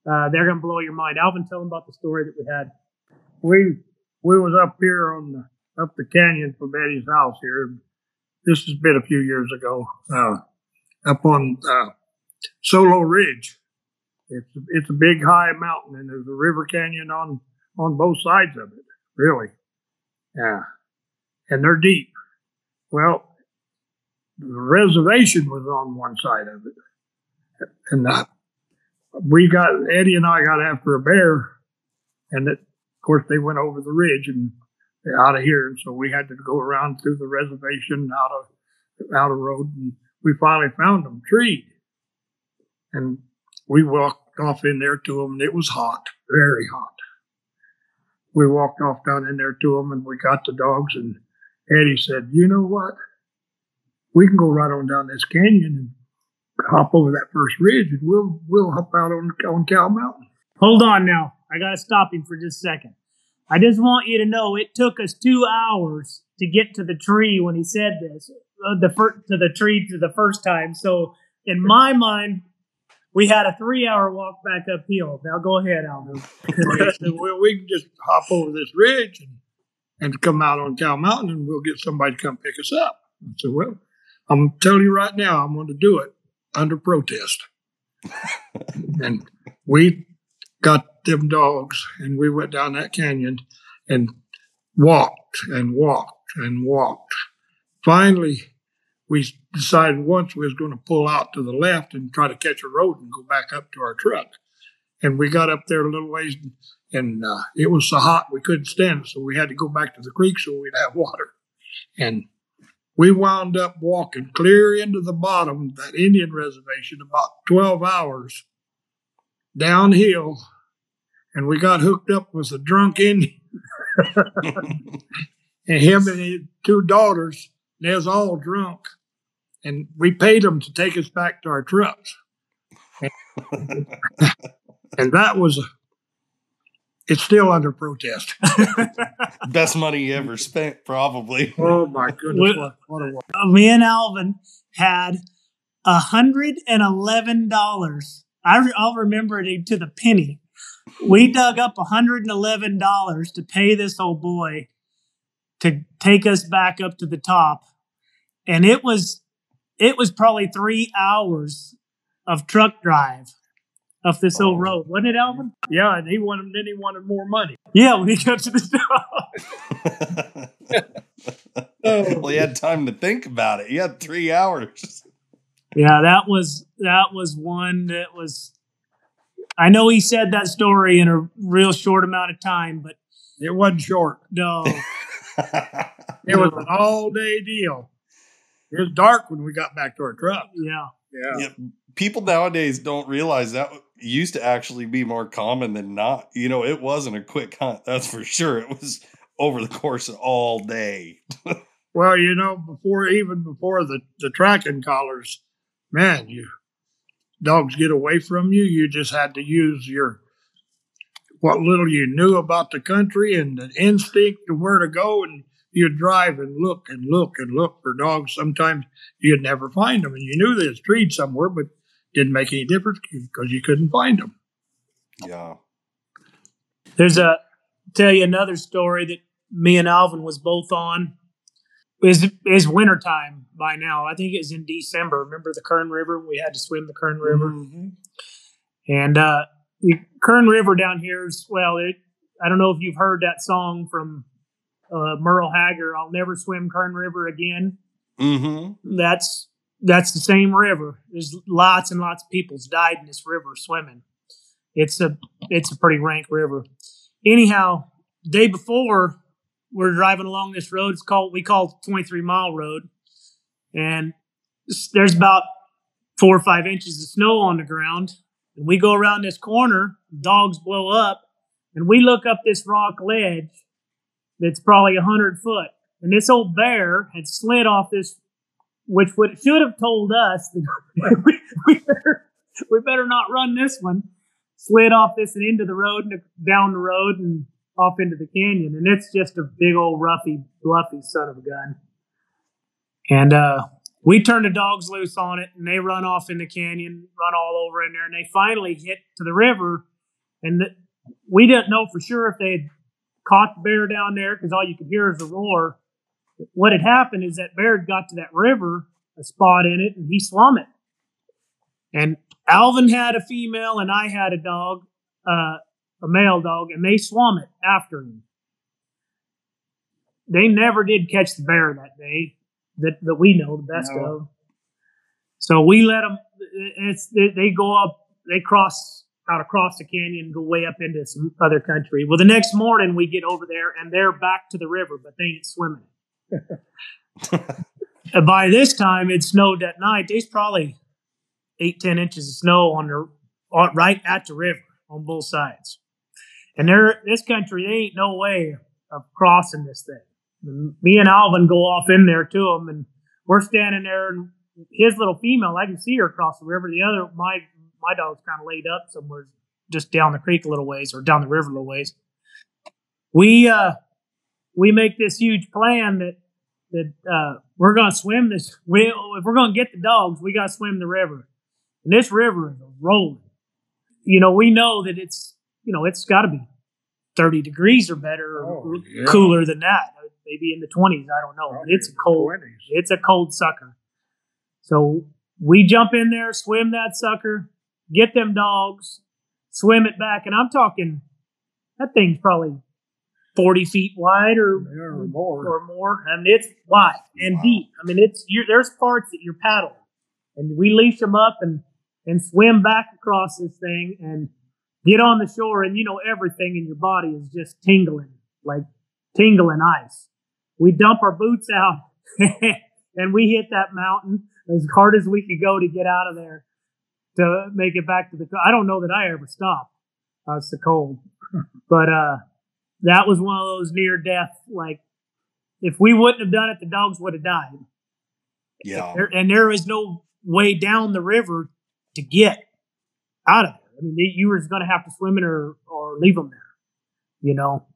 B: uh, they're gonna blow your mind. Alvin, tell them about the story that we had.
C: We we was up here on the up the canyon from Eddie's house here. This has been a few years ago. Uh, up on uh, Solo Ridge. It's it's a big high mountain, and there's a river canyon on on both sides of it. Really, yeah, and they're deep. Well, the reservation was on one side of it, and uh, we got Eddie and I got after a bear, and it, of course they went over the ridge and out of here, and so we had to go around through the reservation out of out of road, and we finally found them treed, and we walked off in there to them, and it was hot, very hot. We walked off down in there to them, and we got the dogs, and Eddie said, "You know what? We can go right on down this canyon and hop over that first ridge, and we'll we'll hop out on on Cow Mountain."
B: Hold on now. I got to stop him for just a second. I just want you to know it took us two hours to get to the tree when he said this, uh, the fir- to the tree to the first time. So in my mind, we had a three-hour walk back uphill. Now go ahead, Alvin.
C: And he said, well, we can just hop over this ridge and, and come out on Cow Mountain and we'll get somebody to come pick us up. I said, well, I'm telling you right now, I'm going to do it under protest. and we got them dogs and we went down that canyon and walked and walked and walked. Finally, we decided once we was going to pull out to the left and try to catch a road and go back up to our truck. And we got up there a little ways and, and uh, it was so hot we couldn't stand it. So we had to go back to the creek so we'd have water. And we wound up walking clear into the bottom of that Indian reservation about 12 hours downhill, and we got hooked up with a drunk Indian. and him and his two daughters, they was all drunk. And we paid them to take us back to our trucks. and that was, it's still under protest.
A: Best money you ever spent, probably.
C: Oh my goodness. What, what a,
B: what. Me and Alvin had a $111 I re- I'll remember it to the penny. We dug up hundred and eleven dollars to pay this old boy to take us back up to the top, and it was it was probably three hours of truck drive up this old
A: Oh.
B: road, wasn't it, Alvin?
C: Yeah, and he wanted then he wanted more money.
B: Yeah, when he got to the top.
A: well, you had time to think about it. He had three hours.
B: Yeah, that was that was one that was. I know he said that story in a real short amount of time, but
C: It wasn't short.
B: no,
C: It was an all day deal. It was dark when we got back to our truck.
B: yeah,
C: Yeah.
A: Yeah, people nowadays don't realize that used to actually be more common than not. You know, it wasn't a quick hunt, that's for sure. It was over the course of all day.
C: Well, you know, before even before the, the tracking collars, man, you dogs get away from you. You just had to use your what little you knew about the country and the instinct of where to go, and you'd drive and look and look and look for dogs. Sometimes you'd never find them, and you knew they was treed somewhere, but didn't make any difference because you couldn't find them.
A: Yeah.
B: There's a tell you another story that me and Alvin was both on. Is is wintertime by now. I think it was in December. Remember the Kern River? We had to swim the Kern River.
C: Mhm.
B: And uh, the Kern River down here is well. It, I don't know if you've heard that song from uh, Merle Haggard. I'll never swim Kern River again.
A: Mm-hmm.
B: That's that's the same river. There's lots and lots of people's died in this river swimming. It's a it's a pretty rank river. Anyhow, day before we're driving along this road. It's called we call 23 mile road, and there's about four or five inches of snow on the ground. And we go around this corner, dogs blow up, and we look up this rock ledge that's probably a hundred foot. And this old bear had slid off this, which would should have told us that we, we better we better not run this one. Slid off this and into the road and down the road and off into the canyon. And it's just a big old roughy, bluffy son of a gun. And uh, we turn the dogs loose on it and they run off in the canyon, run all over in there, and they finally hit to the river. And the, we didn't know for sure if they had caught the bear down there because all you could hear is the roar. But what had happened is that bear had got to that river, a spot in it, and he swum it. And Alvin had a female and I had a dog, uh, a male dog, and they swam it after him. They never did catch the bear that day that, that we know the best
C: No.
B: of. So we let them. It's they, go up. They cross out across the canyon, go way up into some other country. Well, the next morning we get over there, and they're back to the river, but they ain't swimming. And by this time, it snowed that night. There's probably eight, ten inches of snow on the on, right at the river on both sides. And there, this country, there ain't no way of crossing this thing. And me and Alvin go off in there to him, and we're standing there. And his little female, I can see her across the river. The other, my my dog's kind of laid up somewhere, just down the creek a little ways or down the river a little ways. We uh, we make this huge plan that that uh, we're going to swim this. We, if we're going to get the dogs, we got to swim the river. And this river is rolling. You know, we know that it's you know it's got to be thirty degrees or better, or
C: Oh, yeah.
B: cooler than that. Maybe in the twenties. I don't know. But it's a cold.
C: 20s.
B: It's a cold sucker. So we jump in there, swim that sucker, get them dogs, swim it back, and I'm talking that thing's probably forty feet wide or
C: Yeah, or more.
B: or more. I mean, it's wide and
A: Wow.
B: deep. I mean, it's you're, there's parts that you're paddling, and we leash them up and and swim back across this thing and get on the shore, and you know everything in your body is just tingling, like tingling ice. We dump our boots out and we hit that mountain as hard as we could go to get out of there to make it back to the. I don't know that I ever stopped. I was so cold, but uh, that was one of those near death. Like if we wouldn't have done it, the dogs would have died.
A: Yeah.
B: There, and there is no way down the river to get out of there. I mean, they, you were going to have to swim in or or leave them there, you know.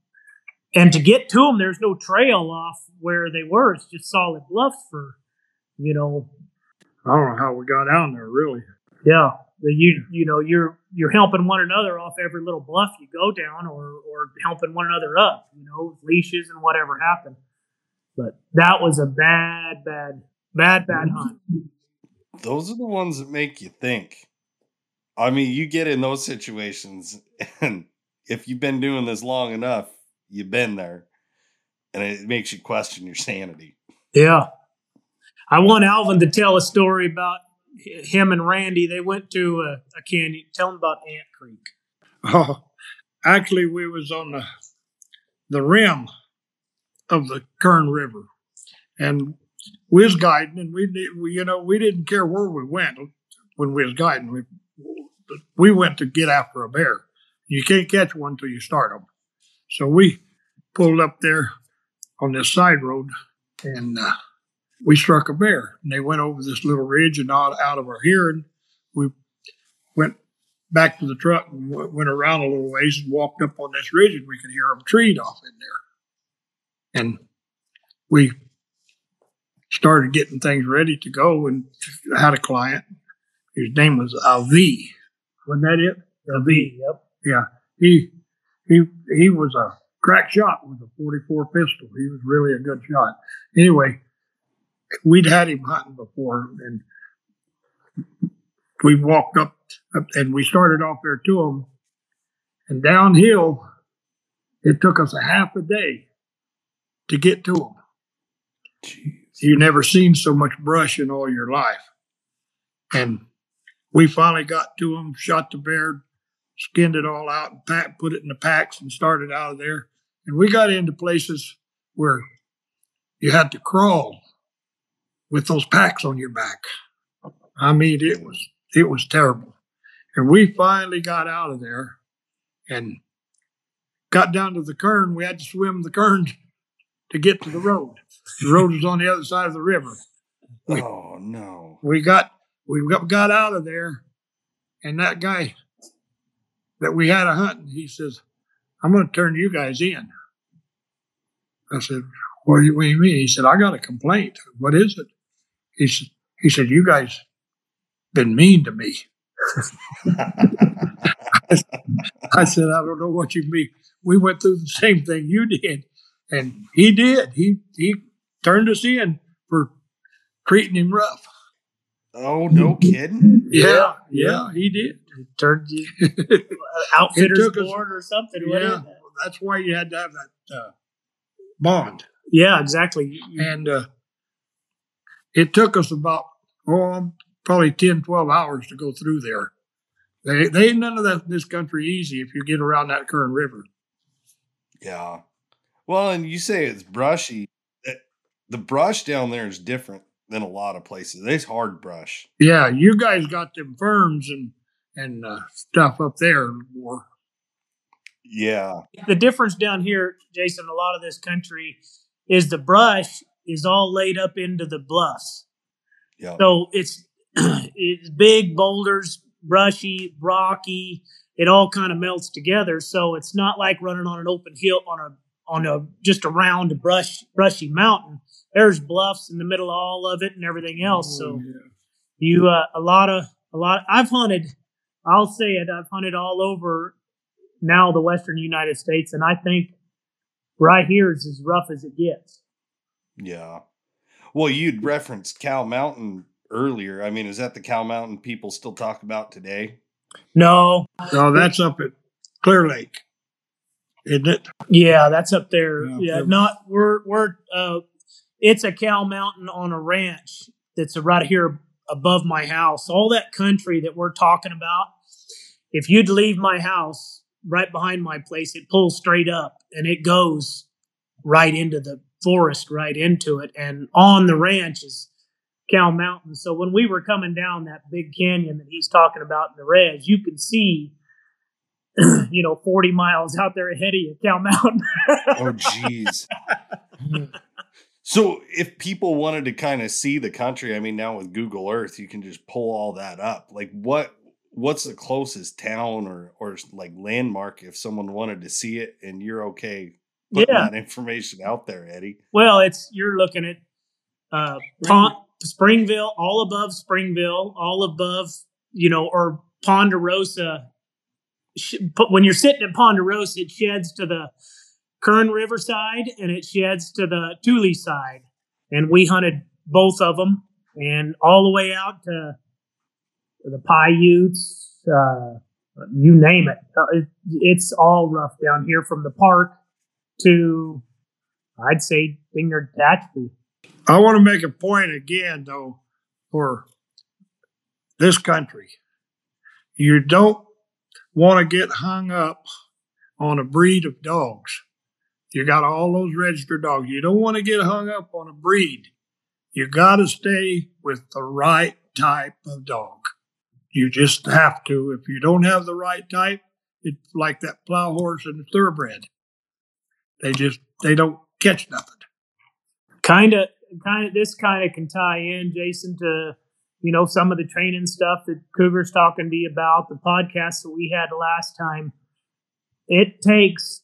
B: And to get to them, there's no trail off where they were. It's just solid bluffs for, you know,
C: I don't know how we got down there, really.
B: yeah. You you know you're you're helping one another off every little bluff you go down, or or helping one another up. You know, leashes and whatever happened. But that was a bad, bad, bad, bad mm-hmm. hunt.
A: Those are the ones that make you think. I mean, you get in those situations, and if you've been doing this long enough, you've been there, and it makes you question your sanity.
B: Yeah. I want Alvin to tell a story about him and Randy. They went to a, a canyon. Tell him about Ant Creek.
C: Oh, actually, we was on the the rim of the Kern River, and we was guiding, and we, did- we you know we didn't care where we went when we was guiding. We we went to get after a bear. You can't catch one till you start them. So we pulled up there on this side road, and uh, we struck a bear. And they went over this little ridge and out, out of our hearing. We went back to the truck and went around a little ways and walked up on this ridge and we could hear them treed off in there. And we started getting things ready to go and had a client His name was Avi. Wasn't that it?
B: Avi. Yep.
C: Yeah. He he he was a crack shot with a 44 pistol. He was really a good shot. Anyway, we'd had him hunting before, and we walked up, up and we started off there to him, and downhill. It took us a half a day to get to him.
A: Jeez.
C: You never seen so much brush in all your life. And we finally got to him, shot the bear, skinned it all out, and pack, put it in the packs, and started out of there. And we got into places where you had to crawl with those packs on your back. I mean, it was it was terrible. And we finally got out of there and got down to the kern. We had to swim the kern to get to the road. The road was on the other side of the river.
A: Oh no.
C: We got we got, out of there, and that guy that we had a hunting, he says, "I'm going to turn you guys in." I said, what do, you, what do you mean? He said, "I got a complaint. What is it?" He said, "He said you guys been mean to me." I said, "I don't know what you mean. We went through the same thing you did." And he did. He he turned us in for treating him rough.
A: Oh no kidding.
C: Yeah, yeah, he did.
B: It turned you outfitters board or something.
C: Yeah,
B: wasn't
C: that's why you had to have that uh, bond.
B: Yeah, exactly. You- you-
C: And uh, it took us about oh probably 10, 12 hours to go through there. They they ain't none of that in this country easy if you get around that Kern River.
A: Yeah. Well, and you say it's brushy. It- The brush down there is different than a lot of places. There's hard brush.
C: Yeah, you guys got them ferns and and uh, stuff up there more.
A: Yeah.
B: the difference down here, Jason, a lot of this country is the brush is all laid up into the bluffs.
A: Yeah.
B: So it's it's big boulders, brushy, rocky. It all kind of melts together. So it's not like running on an open hill on a on a just a round brush brushy mountain. There's bluffs in the middle of all of it and everything else. So you uh, a lot of a lot. I've hunted. I'll say it. I've hunted all over now the western United States, and I think right here is as rough as it gets.
A: Yeah. Well, you'd referenced Cow Mountain earlier. I mean, is that the Cow Mountain people still talk about today?
B: No,
C: No, that's up at Clear Lake, isn't it?
B: yeah, that's up there.
C: Yeah,
B: Yeah, not we're we're uh, it's a cow mountain on a ranch that's right here above my house. All that country that we're talking about. If you'd leave my house right behind my place, it pulls straight up and it goes right into the forest, right into it. And on the ranch is Cow Mountain. So when we were coming down that big canyon that he's talking about in the res, you can see, you know, 40 miles out there ahead of you, Cow Mountain.
A: Oh, jeez. so, if people wanted to kind of see the country, I mean, now with Google Earth, you can just pull all that up. Like, what what's the closest town or or like landmark if someone wanted to see it, and you're okay putting
B: Yeah.
A: that information out there, Eddie?
B: well, it's you're looking at uh, Pon- Springville, all above Springville, all above, you know, or Ponderosa. When you're sitting at Ponderosa, it sheds to the Kern River side and it sheds to the Tule side. And we hunted both of them and all the way out to the Paiutes, uh, you name it. Uh, it. It's all rough down here from the park to, I'd say, Vineyard Tehachapi.
C: I want to make a point again, though, for this country. You don't want to get hung up on a breed of dogs. You got all those registered dogs. You don't want to get hung up on a breed. You got to stay with the right type of dog. You just have to. If you don't have the right type, it's like that plow horse and the thoroughbred. They just they don't catch nothing.
B: kind of kind of this kind of can tie in jason to you know some of the training stuff that cougar's talking to you about the podcast that we had last time it takes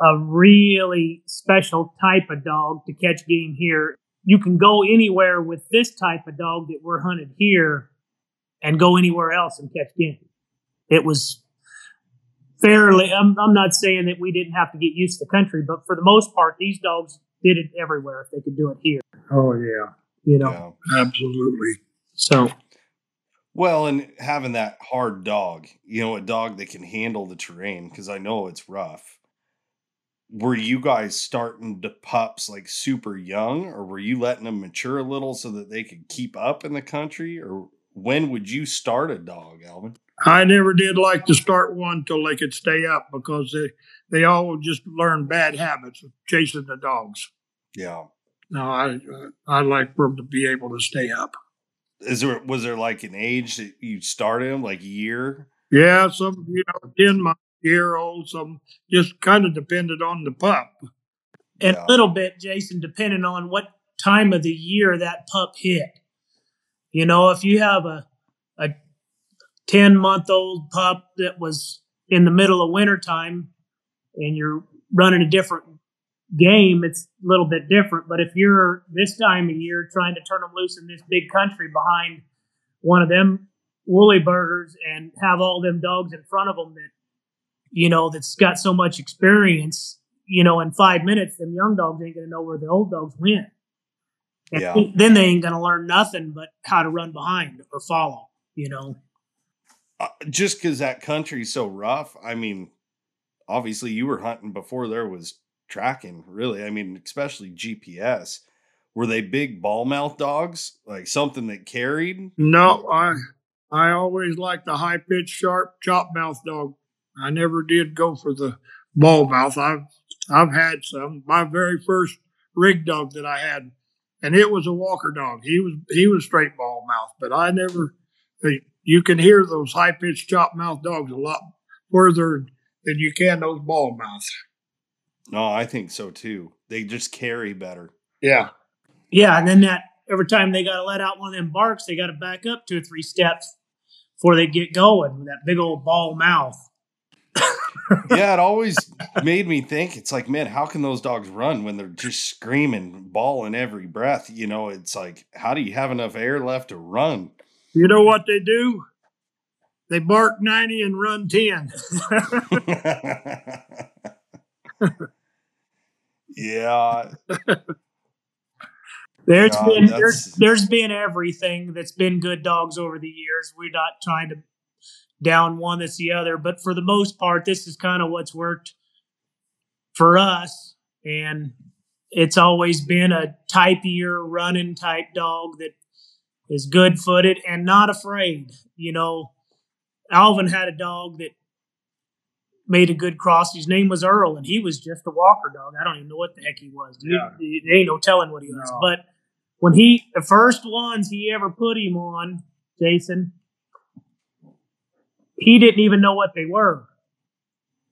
B: a really special type of dog to catch game here you can go anywhere with this type of dog that we're hunted here and go anywhere else and catch game. It was fairly. I'm, I'm not saying that we didn't have to get used to the country, but for the most part, these dogs did it everywhere if they could do it here.
C: Oh yeah,
B: You know,
A: Yeah.
C: absolutely.
B: So
A: Well, and having that hard dog, you know, a dog that can handle the terrain, because I know it's rough. Were you guys starting to pups like super young, or were you letting them mature a little so that they could keep up in the country? Or when would you start a dog, Alvin?
C: I never did like to start one till they could stay up because they they all just learn bad habits of chasing the dogs.
A: Yeah.
C: No, I uh, I like for them to be able to stay up.
A: Is there was there like an age that you started them, like a year?
C: Yeah, some you know ten month year old, some just kind of depended on the pup.
B: and
A: Yeah.
B: a little bit, Jason, depending on what time of the year that pup hit. You know, if you have a a ten month old pup that was in the middle of wintertime and you're running a different game, it's a little bit different. But if you're this time of year trying to turn them loose in this big country behind one of them woolly burgers and have all them dogs in front of them that you know that's got so much experience you know in five minutes them young dogs ain't gonna know where the old dogs went and
A: Yeah.
B: then they ain't gonna learn nothing but how to run behind or follow you know
A: Uh, just because that country's so rough. I mean, obviously you were hunting before there was tracking. Really, I mean, especially GPS. Were they big bawl mouth dogs, like something that carried?
C: No, I I always liked the high pitched, sharp, chop mouth dog. I never did go for the bawl mouth. I've I've had some. My very first rig dog that I had, and it was a walker dog. He was he was straight bawl mouth, but I never. You can hear those high pitched, chop mouth dogs a lot further than you can those bawl mouths.
A: No, I think so too. They just carry better.
C: Yeah.
B: yeah and then that every time they gotta let out one of them barks they gotta back up two or three steps before they get going with that big old bawl mouth
A: yeah, it always made me think. It's like, man, how can those dogs run when they're just screaming, bawling every breath? You know, it's like, how do you have enough air left to run?
C: You know what they do? They bark ninety and run ten.
A: yeah,
B: There's
A: Yeah,
B: been there's there's been everything that's been good dogs over the years. We're not trying to down one that's the other, but for the most part, this is kind of what's worked for us, and it's always been a typier running type dog that is good footed and not afraid. You know, Alvin had a dog that made a good cross. His name was Earl, and he was just a walker dog. I don't even know what the heck he was.
C: Yeah.
B: There ain't no telling what he was.
C: No.
B: But when he, the first ones he ever put him on, Jason, he didn't even know what they were.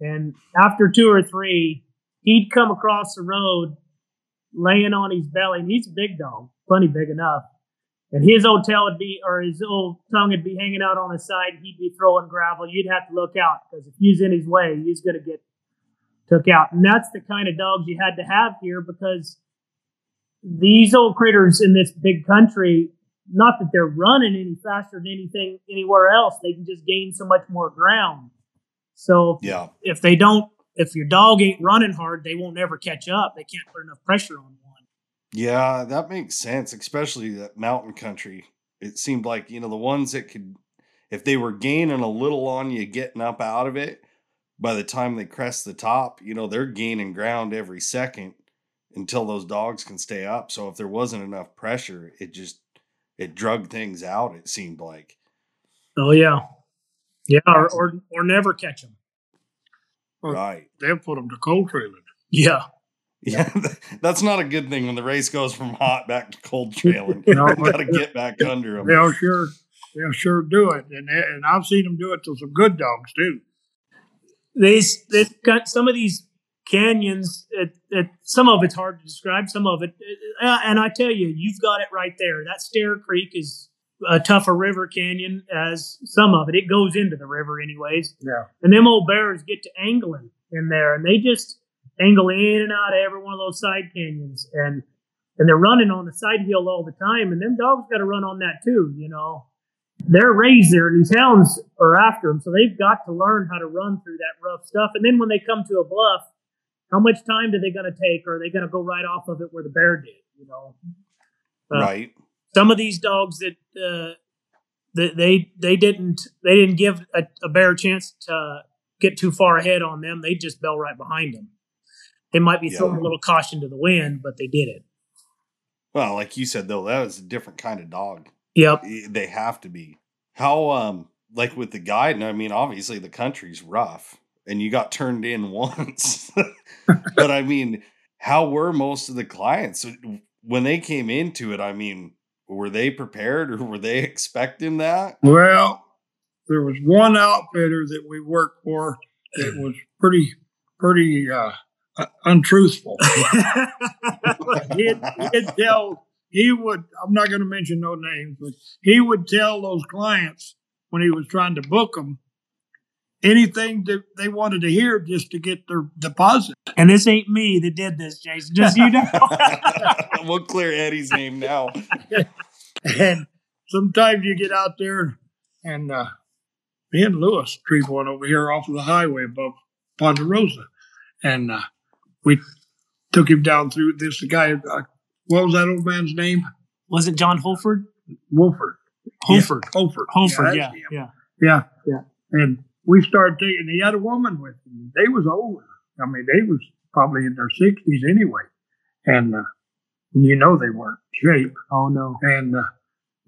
B: And after two or three, he'd come across the road laying on his belly, and he's a big dog, plenty big enough. And his old tail would be, or his old tongue would be hanging out on his side. He'd be throwing gravel. You'd have to look out because if he's in his way, he's going to get took out. And that's the kind of dogs you had to have here because these old critters in this big country, not that they're running any faster than anything anywhere else, they can just gain so much more ground. So
A: yeah,
B: if they don't, if your dog ain't running hard, they won't ever catch up. They can't put enough pressure on one.
A: Yeah. That makes sense, especially that mountain country. It seemed like you know the ones that could, if they were gaining a little on you, getting up out of it. By the time they crest the top, you know they're gaining ground every second until those dogs can stay up. So if there wasn't enough pressure, it just it drug things out. It seemed like.
B: Oh yeah, yeah, or or, or never catch them.
A: Right.
C: They'll put them to cold trailing.
B: Yeah,
A: Yeah, that's not a good thing when the race goes from hot back to cold trailing.
C: No,
A: you
C: but-
A: got to get back under them.
C: They'll sure, they'll sure do it, and and I've seen them do it to some good dogs too.
B: these they've got some of these canyons. It, it, some of it's hard to describe. Some of it, uh, and I tell you, you've got it right there. That Stair Creek is a tougher river canyon as some of it. It goes into the river, anyways.
C: Yeah.
B: And them old bears get to angling in there, and they just angle in and out of every one of those side canyons, and and they're running on the side hill all the time. And them dogs got to run on that too, you know. they're raised there, and these hounds are after them, so they've got to learn how to run through that rough stuff. And then when they come to a bluff, how much time do they going to take? Or are they going to go right off of it where the bear did? You know,
A: uh, right.
B: Some of these dogs that uh, that they they didn't they didn't give a, a bear a chance to get too far ahead on them. They just bell right behind them. They might be yeah. throwing a little caution to the wind, but they did it.
A: Well, like you said though, that was a different kind of dog.
B: Yep.
A: They have to be. How um like with the guide, and I mean obviously the country's rough and you got turned in once. but I mean, how were most of the clients when they came into it? I mean, were they prepared or were they expecting that?
C: Well, there was one outfitter that we worked for that was pretty pretty uh, untruthful. he'd, he'd tell he would. I'm not going to mention no names, but he would tell those clients when he was trying to book them anything that they wanted to hear just to get their deposit.
B: And this ain't me that did this, Jason. Just you know.
A: we'll clear Eddie's name now.
C: and sometimes you get out there and uh, me and Lewis treat one over here off of the highway above Ponderosa. And uh, we took him down through this guy. Uh, what was that old man's name?
B: Was it John Holford?
C: Wolford.
B: Holford.
C: Yeah, Holford.
B: Holford, yeah, yeah,
C: yeah. Yeah. And we started taking, he had a woman with him. They was older. I mean, they was probably in their 60s anyway. And uh, you know they weren't shape.
B: Oh, no.
C: And uh,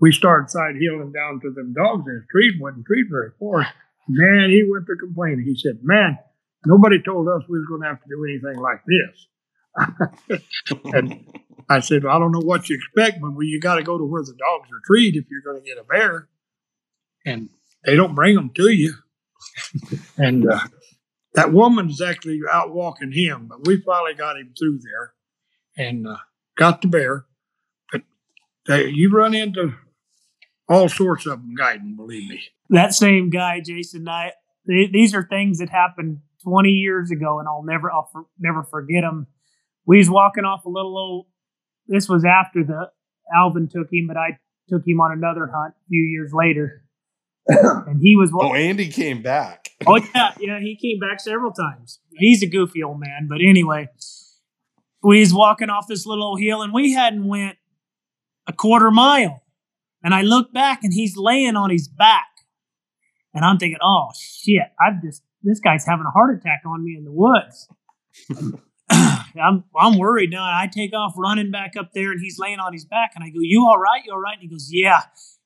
C: we started side heeling down to them dogs and treat wasn't treat very far. Man, he went to complaining. He said, man, nobody told us we was going to have to do anything like this. and I said, well, I don't know what you expect, but well, you got to go to where the dogs are treated if you're going to get a bear. And they don't bring them to you and uh, that woman's actually out walking him, but we finally got him through there and uh, got the bear. But they, you run into all sorts of them guiding, believe me.
B: That same guy, Jason Knight, these are things that happened 20 years ago, and I'll never, I'll for, never forget him. We was walking off a little old. This was after the Alvin took him, but I took him on another hunt a few years later and he was.
A: Walking, Oh, Andy came back.
B: oh yeah, yeah, he came back several times. He's a goofy old man, but anyway, we was walking off this little old hill, and we hadn't went a quarter mile, and I look back, and he's laying on his back, and I'm thinking, oh shit, I've just this guy's having a heart attack on me in the woods. I'm I'm worried now. I take off running back up there, and he's laying on his back, and I go, "You all right? You all right?" And he goes, "Yeah."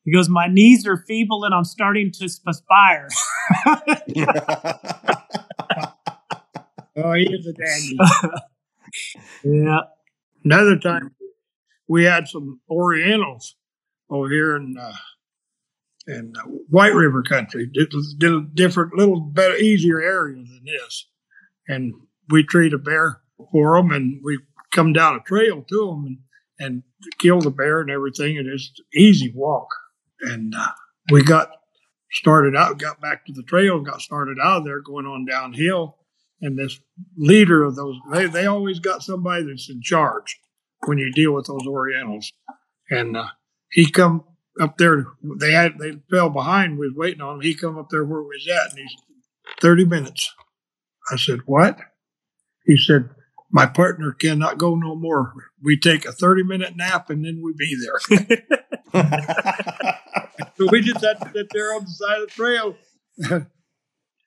B: He goes, My knees are feeble and I'm starting to perspire.
C: oh, he is a dandy.
B: yeah.
C: Another time, we had some Orientals over here in uh, in uh, White River country, different, little better, easier area than this, and we treat a bear for them, and we come down a trail to them and and kill the bear and everything, and it's easy walk and uh, we got started out, got back to the trail, got started out of there going on downhill. And this leader of those, they, they always got somebody that's in charge when you deal with those Orientals. And uh, he come up there. They had they fell behind. We was waiting on him. He come up there where we was at, and he's thirty minutes. I said, "What?" He said, "My partner cannot go no more. We take a thirty minute nap, and then we be there." so we just had to sit there on the side of the trail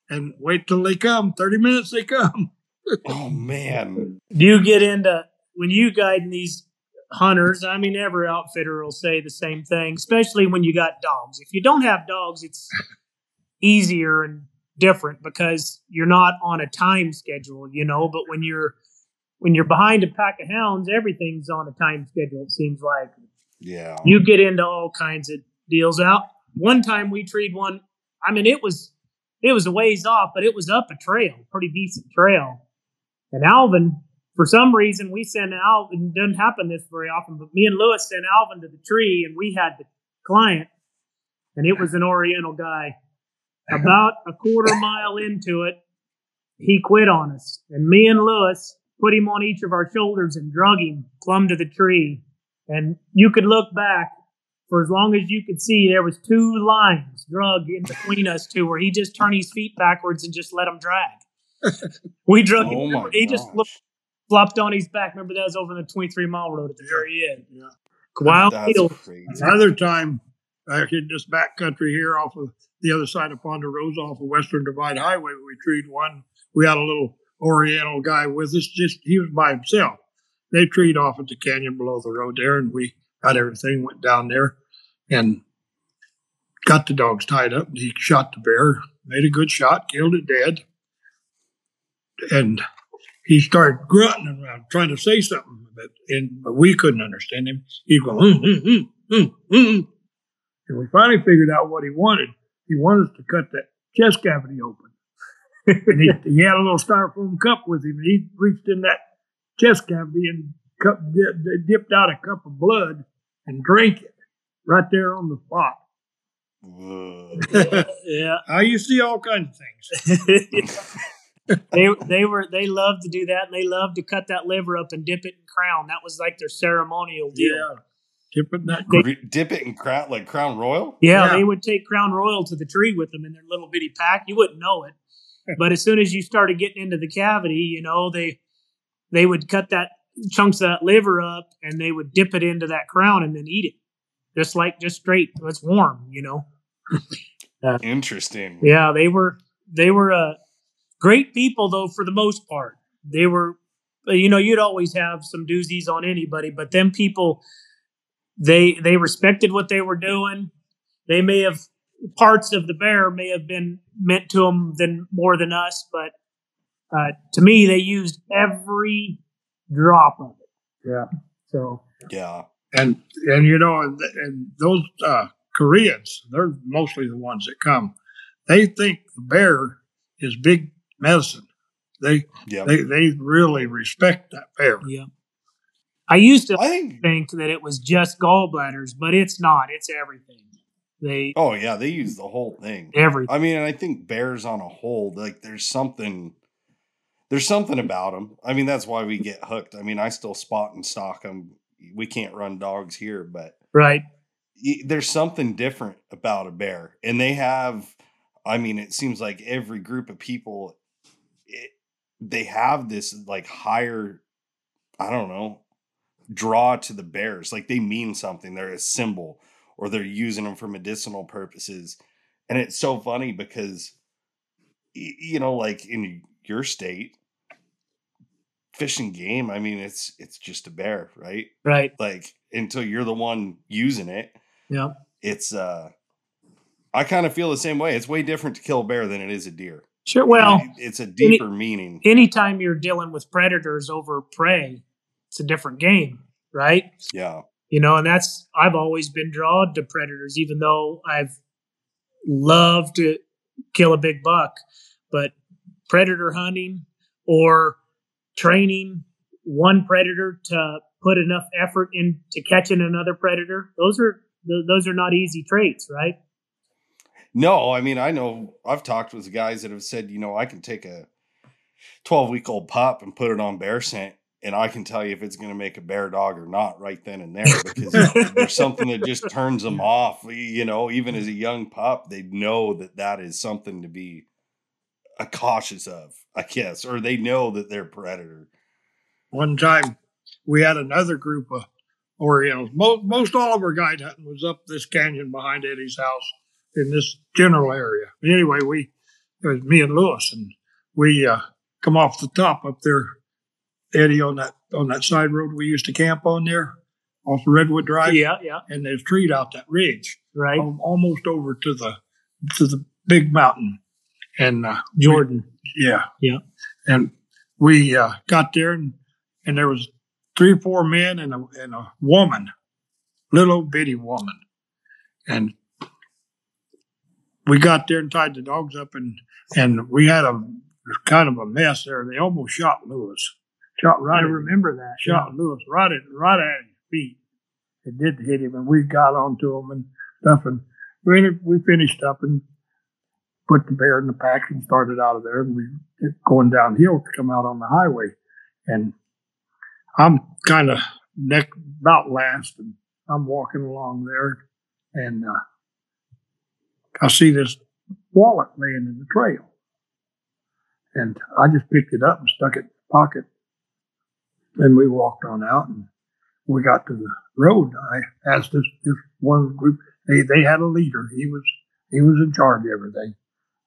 C: and wait till they come. 30 minutes they come.
A: oh, man.
B: Do you get into, when you guide these hunters, I mean, every outfitter will say the same thing, especially when you got dogs. If you don't have dogs, it's easier and different because you're not on a time schedule, you know, but when you're, when you're behind a pack of hounds, everything's on a time schedule, it seems like.
A: Yeah.
B: You get into all kinds of deals out. One time we treed one. I mean, it was it was a ways off, but it was up a trail, pretty decent trail. And Alvin, for some reason, we sent Alvin. It doesn't happen this very often, but me and Lewis sent Alvin to the tree, and we had the client, and it was an Oriental guy. About a quarter mile into it, he quit on us, and me and Lewis put him on each of our shoulders and drug him plumb to the tree. And you could look back for as long as you could see, there was two lines drug in between us two, where he just turned his feet backwards and just let them drag. We drug
A: Oh
B: him.
A: my
B: He just
A: gosh.
B: Flipped, flopped on his back. Remember that was over the 23 mile road at the very end.
C: Yeah.
B: Wild
A: That's crazy.
C: Another time, back in this back country here off of the other side of Ponderosa, off of Western Divide Highway, we treed one. We had a little Oriental guy with us, just he was by himself. They treed off at the canyon below the road there, and we got everything, went down there, and got the dogs tied up. He shot the bear, made a good shot, killed it dead, and he started grunting around, trying to say something, but, and, but we couldn't understand him. He'd go, mm, mm, mm, mm, mm. and we finally figured out what he wanted. He wanted us to cut that chest cavity open. and he, he had a little styrofoam cup with him. And he reached in that chest cavity and cup, di- dipped out a cup of blood and drank it right there on the spot.
A: Ugh.
B: Yeah.
C: How you see all kinds of things.
B: they they were they loved to do that and they loved to cut that liver up and dip it in crown. That was like their ceremonial deal.
C: Yeah. Dipping that
B: They-
A: Dip it in crown like Crown Royal.
B: Yeah,
C: Yeah.
B: they would take Crown Royal to the tree with them in their little bitty pack. You wouldn't know it, but as soon as you started getting into the cavity, you know they they would cut that chunks of that liver up and they would dip it into that crown and then eat it, just like just straight. It's warm, you know.
A: Interesting.
B: Yeah, they were they were uh, great people though for the most part. They were, uh, you know, you'd always have some doozies on anybody, but them people, they they respected what they were doing. They may have parts of the bear may have been meant to them than more than us, but uh, to me, they used every drop of it.
C: Yeah.
B: So
A: Yeah.
C: and and you know and, and those uh, Koreans, they're mostly the ones that come. They think the bear is big medicine. They
A: Yeah.
C: they they really respect that bear.
B: yeah, I used to
A: I think.
B: think that it was just gallbladders, but it's not. It's everything. They
A: Oh yeah, they use the whole thing.
B: everything.
A: I mean, and I think bears on a whole, like there's something, there's something about them. I mean, that's why we get hooked. I mean, I still spot and stalk them. We can't run dogs here, but
B: Right.
A: there's something different about a bear, and they have. I mean, it seems like every group of people, it, they have this like higher, I don't know, draw to the bears. Like they mean something. They're a symbol, or they're using them for medicinal purposes. And it's so funny because, you know, like in your state, fishing game. I mean, it's it's just a bear, right?
B: Right.
A: Like until you're the one using it,
B: Yeah.
A: it's uh I kind of feel the same way. It's way different to kill a bear than it is a deer.
B: Sure. Well,
A: It- it's a deeper meaning.
B: anytime you're dealing with predators over prey, it's a different game, right?
A: Yeah.
B: You know, and that's I've always been drawn to predators, even though I've loved to kill a big buck. But predator hunting or training one predator to put enough effort into catching another predator, those are those are not easy traits, right?
A: No, I mean, I know I've talked with guys that have said, you know, I can take a 12 week old pup and put it on bear scent, and I can tell you if it's going to make a bear dog or not right then and there because there's something that just turns them off. You know, even as a young pup, they know that that is something to be uh, cautious of, I guess, or they know that they're predator.
C: One time, we had another group of Orientals. Most, most all of our guide hunting was up this canyon behind Eddie's house in this general area. Anyway, we it was me and Lewis, and we uh, come off the top up there, Eddie on that on that side road we used to camp on there, off Redwood Drive.
B: Yeah, yeah,
C: and there's treed out that ridge,
B: right.
C: al- almost over to the to the big mountain, and uh,
B: Jordan.
C: yeah.
B: Yeah.
C: And we uh, got there and, and there was three or four men and a, and a woman, little bitty woman. And we got there and tied the dogs up and, and we had a kind of a mess there. They almost shot Lewis. Shot right
B: I
C: at
B: remember that.
C: shot Lewis right at right at his feet. It did hit him, and we got onto him and stuff, and we we finished up and put the bear in the pack and started out of there. And we going downhill to come out on the highway, and I'm kind of neck about last, and I'm walking along there. and uh, I see this wallet laying in the trail. And I just picked it up and stuck it in my pocket. Then we walked on out and we got to the road. I asked this, this one group, they, they had a leader. He was, he was in charge of everything.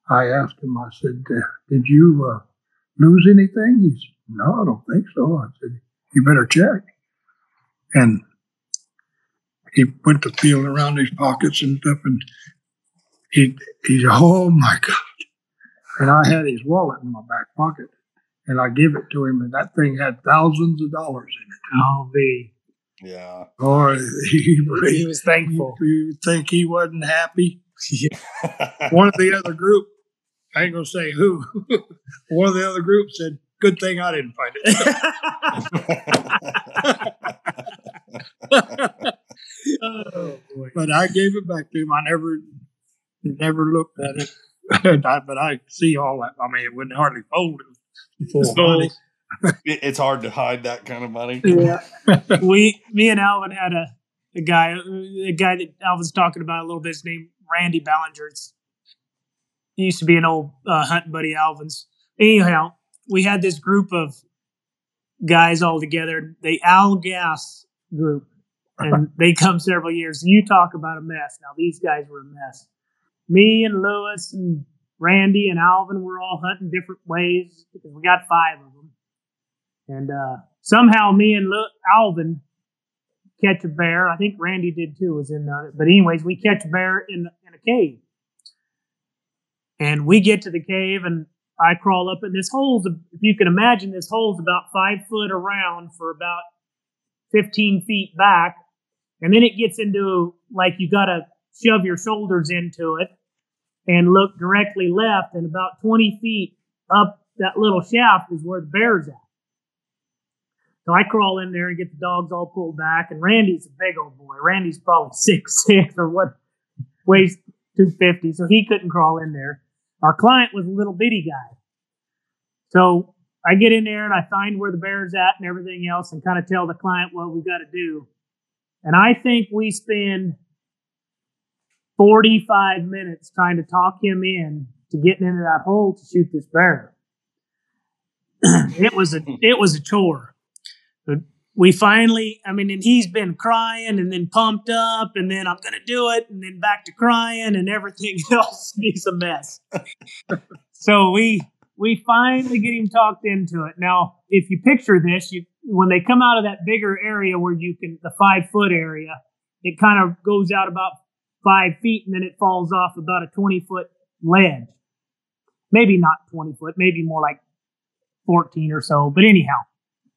C: I asked him, I said, did you uh, lose anything? He said, no, I don't think so. I said, you better check. And he went to feeling around his pockets and stuff and he, he said, oh my God. And I had his wallet in my back pocket and I give it to him and that thing had thousands of dollars in it.
B: Oh, the
A: Yeah.
C: Or he,
B: he was thankful.
C: you think he wasn't happy. One of the other group, I ain't gonna say who, one of the other group said, "Good thing I didn't find it."
B: oh boy.
C: but I gave it back to him. I never, never looked at it. I- but I see all that. I mean, it wouldn't hardly fold it. Full
A: Money—it's hard to hide that kind of money.
B: Yeah. we, me and Alvin had a, a guy, a guy that Alvin's talking about a little bit. His name Randy Ballinger. It's, he used to be an old uh, hunting buddy Alvin's. Anyhow, we had this group of guys all together. The Al Gas group, and they come several years. You talk about a mess. Now these guys were a mess. Me and Lewis and Randy and Alvin were all hunting different ways because we got five of them. And uh, somehow me and Lu- Alvin catch a bear. I think Randy did too. Was in it. But anyways, we catch a bear in in a cave, and we get to the cave, and I crawl up, and this hole's if you can imagine, this hole's about five foot around for about fifteen feet back, and then it gets into like you got to shove your shoulders into it and look directly left, and about twenty feet up that little shaft is where the bear's at. So I crawl in there and get the dogs all pulled back. And Randy's a big old boy. Randy's probably six six or what, weighs two fifty, so he couldn't crawl in there. Our client was a little bitty guy. So I get in there and I find where the bear's at and everything else, and kind of tell the client what we got to do. And I think we spend forty five minutes trying to talk him in to getting into that hole to shoot this bear. it was a it was a chore. But we finally, I mean, and he's been crying and then pumped up, and then I'm to do it, and then back to crying, and everything else is a mess. so we we finally get him talked into it. Now, if you picture this, you when they come out of that bigger area where you can the five foot area, it kind of goes out about five feet, and then it falls off about a twenty foot ledge. Maybe not twenty foot, maybe more like fourteen or so. But anyhow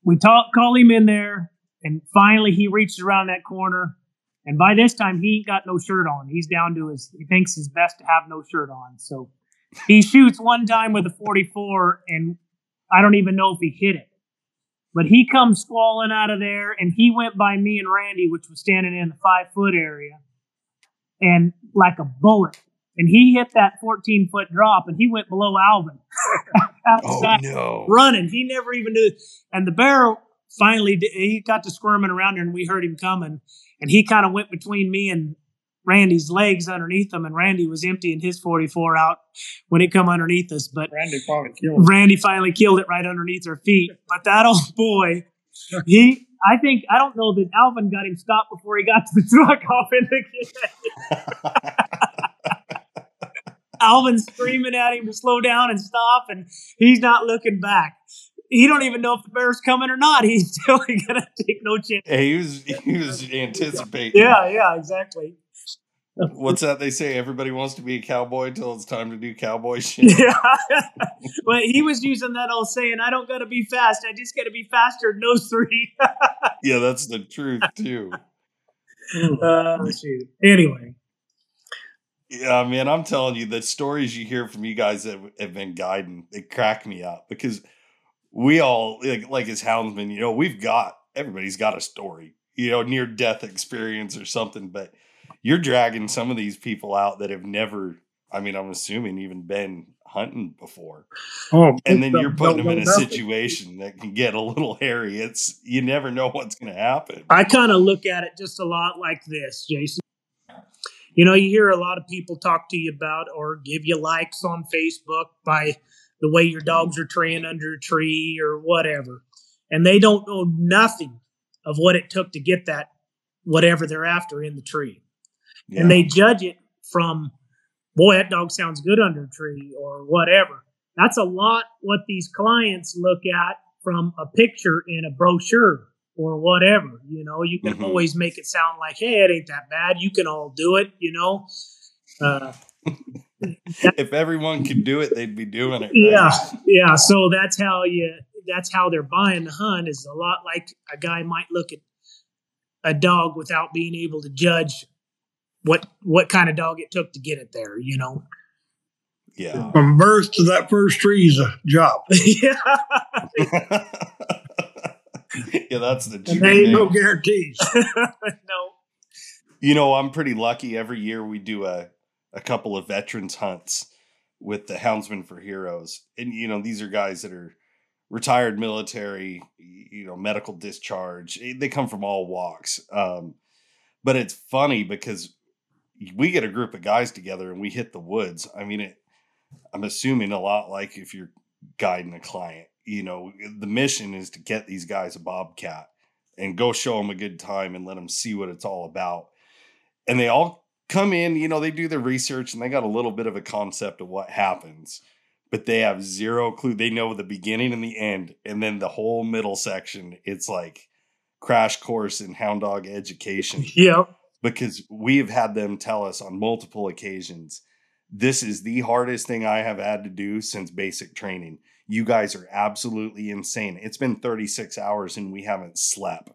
B: we talk, call him in there, and finally he reaches around that corner. And by this time, he ain't got no shirt on. He's down to his, he thinks his best to have no shirt on. So he shoots one time with a 44, and I don't even know if he hit it. But he comes squalling out of there, and he went by me and Randy, which was standing in the five foot area, and like a bullet. And he hit that 14 foot drop, and he went below Alvin.
A: Oh
B: Outside
A: no!
B: running. He never even knew. And the bear finally di- he got to squirming around there, and we heard him coming. And he kind of went between me and Randy's legs underneath him, and Randy was emptying his 44 out when it come underneath us. But
C: Randy probably killed.
B: Randy finally killed it right underneath our feet. But that old boy, he. I think I don't know that Alvin got him stopped before he got to the truck off in the Alvin's screaming at him to slow down and stop, and he's not looking back. He don't even know if the bear's coming or not. He's still gonna take no chance.
A: Hey, he was he was anticipating.
B: Yeah, yeah, exactly.
A: What's that they say? Everybody wants to be a cowboy until it's time to do cowboy shit.
B: Yeah, but he was using that old saying, "I don't gotta be fast. I just gotta be faster than those three.
A: yeah, that's the truth too.
B: uh, shoot. Anyway,
A: Yeah, man, I'm telling you, the stories you hear from you guys that have been guiding, they crack me up because we all, like, like as houndsmen, you know, we've got everybody's got a story, you know, near death experience or something, but you're dragging some of these people out that have never, I mean, I'm assuming even been hunting before,
C: Oh,
A: and then you're putting them in a situation that can get a little hairy. It's you never know what's going to happen.
B: I kind of look at it just a lot like this, Jason. you know, you hear a lot of people talk to you about or give you likes on Facebook by the way your dogs are trained under a tree or whatever. And they don't know nothing of what it took to get that whatever they're after in the tree.
A: Yeah.
B: And they judge it from, boy, that dog sounds good under a tree or whatever. That's a lot what these clients look at from a picture in a brochure or whatever. You know, you can
A: Mhm.
B: always make it sound like, hey, it ain't that bad. You can all do it, you know. Uh,
A: if everyone could do it, they'd be doing it. Right?
B: yeah, yeah. So that's how you. That's how they're buying the hunt. Is a lot like a guy might look at a dog without being able to judge what what kind of dog it took to get it there. You know.
A: Yeah.
C: From birth to that first tree is a job.
B: yeah.
A: yeah, that's the
C: And
A: true
C: there ain't no guarantees.
B: no.
A: You know, I'm pretty lucky. Every year we do a, a couple of veterans hunts with the Houndsmen for Heroes. And, you know, these are guys that are retired military, you know, medical discharge. They come from all walks. Um, but it's funny because we get a group of guys together and we hit the woods. I mean, it, I'm assuming a lot like if you're guiding a client, you know, the mission is to get these guys a bobcat and go show them a good time and let them see what it's all about. And they all come in, you know, they do their research and they got a little bit of a concept of what happens, but they have zero clue. They know the beginning and the end, and then the whole middle section, it's like crash course in hound dog education
B: Yep.
A: Because we have had them tell us on multiple occasions this is the hardest thing I have had to do since basic training. You guys are absolutely insane. It's been 36 hours and we haven't slept.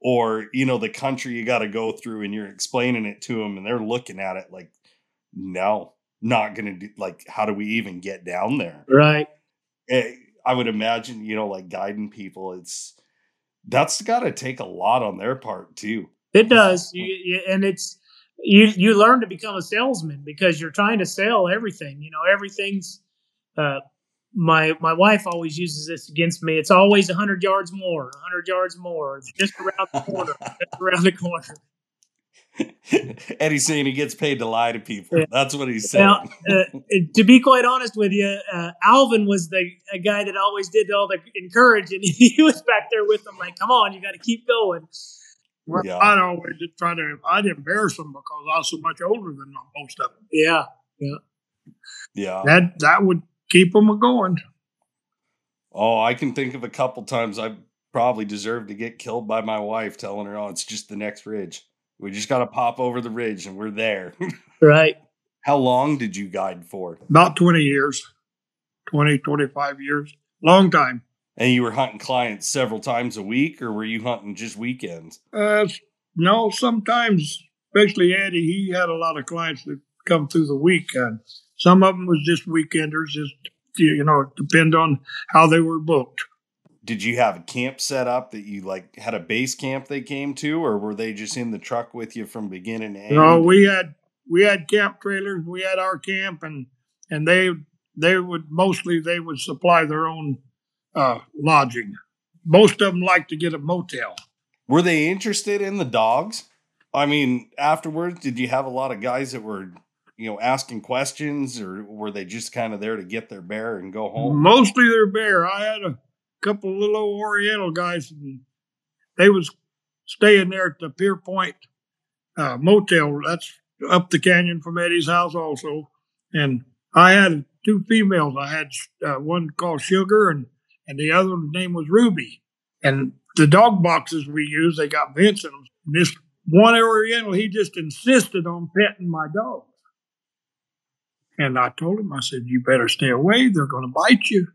A: Or, you know, the country you got to go through and you're explaining it to them and they're looking at it like, no, not going to do, like, how do we even get down there?
B: Right.
A: Eh, I would imagine, you know, like guiding people, it's, that's got to take a lot on their part too.
B: It does, you, you, and it's you. You learn to become a salesman because you're trying to sell everything. You know, everything's. Uh, my my wife always uses this against me. It's always hundred yards more, hundred yards more, just around the corner, just around the corner.
A: Eddie's saying he gets paid to lie to people.
B: Yeah.
A: That's what he's saying.
B: Now, uh, to be quite honest with you, uh, Alvin was the a guy that always did all the encouraging. He was back there with them, like, "Come on, you got to keep going."
C: Well,
A: Yeah.
C: I'd always just try to, I'd embarrass them because I was so much older than most of them.
B: Yeah,
A: yeah.
C: That that would keep them going.
A: Oh, I can think of a couple times I probably deserved to get killed by my wife telling her, oh, it's just the next ridge. We just got to pop over the ridge and we're there.
B: right.
A: How long did you guide for?
C: About 20 years, 20, 25 years. Long time.
A: And you were hunting clients several times a week, or were you hunting just weekends?
C: Uh, no, sometimes, especially Eddie, he had a lot of clients that come through the weekend. Some of them was just weekenders, just, you know, it depend on how they were booked.
A: Did you have a camp set up that you like had a base camp they came to, or were they just in the truck with you from beginning to end?
C: No, we had we had camp trailers. We had our camp, and and they they would mostly they would supply their own uh, lodging. Most of them like to get a motel.
A: Were they interested in the dogs? I mean, afterwards, did you have a lot of guys that were, you know, asking questions, or were they just kind of there to get their bear and go home?
C: Mostly they're bear. I had a couple of little Oriental guys, and they was staying there at the Pierpoint uh, Motel. That's up the canyon from Eddie's house, also. And I had two females. I had uh, one called Sugar, and and the other one's name was Ruby. And the dog boxes we use, they got vents in them. And This one Oriental, he just insisted on petting my dog. And I told him, I said, you better stay away. They're going to bite you.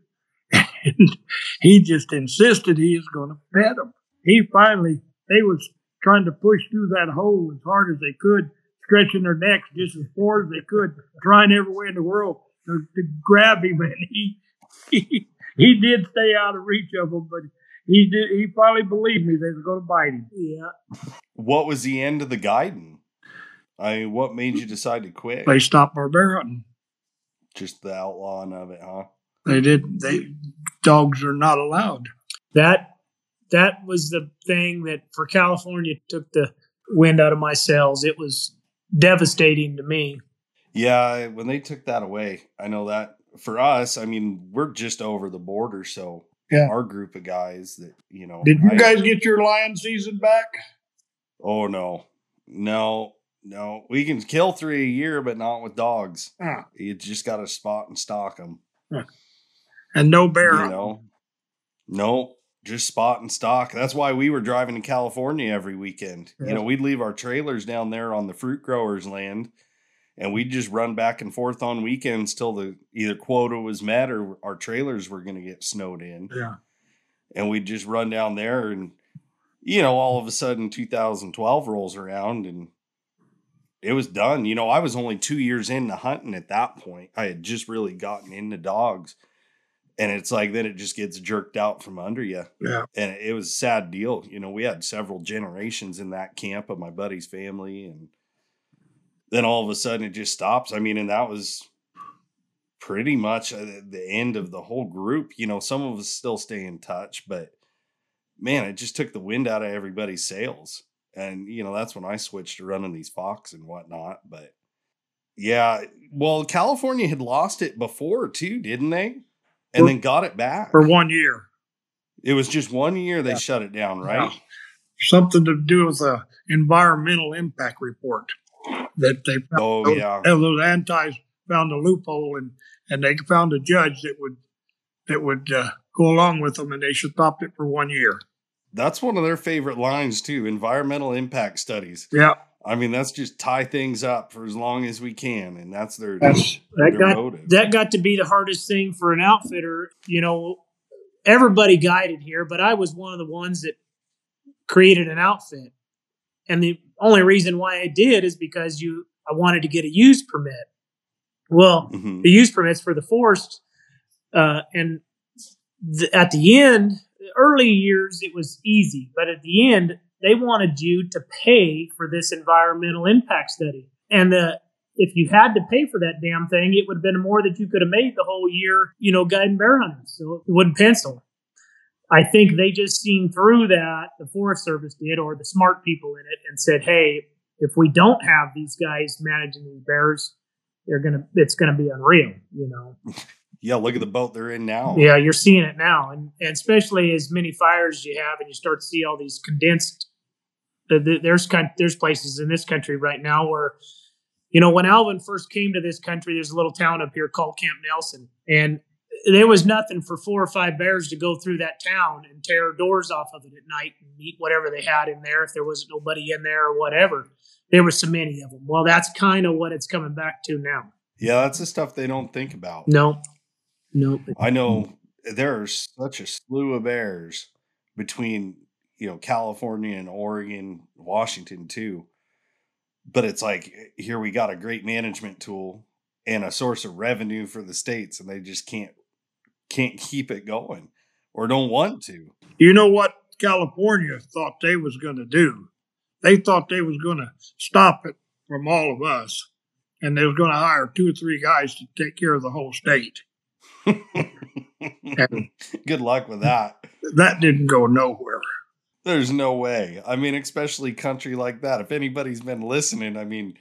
C: And he just insisted he was going to pet them. He finally, they was trying to push through that hole as hard as they could, stretching their necks just as far as they could, trying every way in the world to, to grab him. And he, he, he did stay out of reach of them, but he did. He finally believed me they were going to bite him.
B: Yeah.
A: What was the end of the guiding? I mean, what made you decide to quit?
C: They stopped our bear hunting.
A: Just the outlawing of it, huh?
C: They did. They dogs are not allowed.
B: That that was the thing that for California took the wind out of my sails. It was devastating to me.
A: Yeah, when they took that away, I know that for us, I mean, we're just over the border, so
C: Yeah.
A: our group of guys that you know.
C: Did you
A: I-
C: guys get your lion season back?
A: Oh no, no, no. We can kill three a year, but not with dogs.
C: Ah,
A: You just got to spot and stalk them.
C: and no bear.
A: You know, no, just spot and stalk. That's why we were driving to California every weekend.
C: Yeah.
A: You know, we'd leave our trailers down there on the fruit growers' land, and we'd just run back and forth on weekends till the either quota was met or our trailers were going to get snowed in.
C: Yeah.
A: and we'd just run down there and you know all of a sudden 2012 rolls around and it was done you know i was only two years into hunting at that point i had just really gotten into dogs and it's like then it just gets jerked out from under you
C: Yeah.
A: and it was a sad deal you know we had several generations in that camp of my buddy's family and then all of a sudden it just stops i mean and that was pretty much uh, the the end of the whole group you know some of us still stay in touch but man it just took the wind out of everybody's sails and you know that's when i switched to running these fox and whatnot but yeah well california had lost it before too didn't they and
C: For-
A: then got it back
C: For one year.
A: it was just one year they
C: Yeah.
A: shut it down, right?
C: Yeah. Something to do with the environmental impact report that they found.
A: Oh
C: those,
A: yeah.
C: those antis found a loophole and and they found a judge that would that would uh, go along with them and they stopped it for one year.
A: That's one of their favorite lines too. Environmental impact studies.
C: Yeah,
A: I mean, that's just tie things up for as long as we can, and that's their
C: that's
B: That
A: their
B: got
A: motive.
B: that got to be the hardest thing for an outfitter. You know, everybody guided here, but I was one of the ones that created an outfit. And the only reason why I did is because you I wanted to get a use permit. Well,
A: Mhm.
B: the use permits for the forest, uh, and th- at the end early years it was easy but at the end they wanted you to pay for this environmental impact study and the if you had to pay for that damn thing it would have been more that you could have made the whole year you know guiding bear hunters so it wouldn't pencil i think they just seen through that the forest service did or the smart people in it and said hey if we don't have these guys managing these bears they're gonna it's gonna be unreal you know
A: Yeah, look at the boat they're in now.
B: yeah you're seeing it now and, and especially as many fires you have and you start to see all these condensed the, the, there's kind there's places in this country right now where you know when alvin first came to this country there's a little town up here called camp nelson and there was nothing for four or five bears to go through that town and tear doors off of it at night and eat whatever they had in there if there wasn't nobody in there or whatever there were so many of them well that's kind of what it's coming back to now
A: Yeah, that's the stuff they don't think about.
B: no no
A: I know there's such a slew of bears between you know California and Oregon, Washington too. But it's like here we got a great management tool and a source of revenue for the states, and they just can't can't keep it going or don't want to.
C: you know what California thought they was going to do. They thought they was going to stop it from all of us, and they was going to hire two or three guys to take care of the whole state.
A: Good luck with that.
C: that didn't go nowhere.
A: There's no way. I mean, especially country like that. If anybody's been listening, I mean,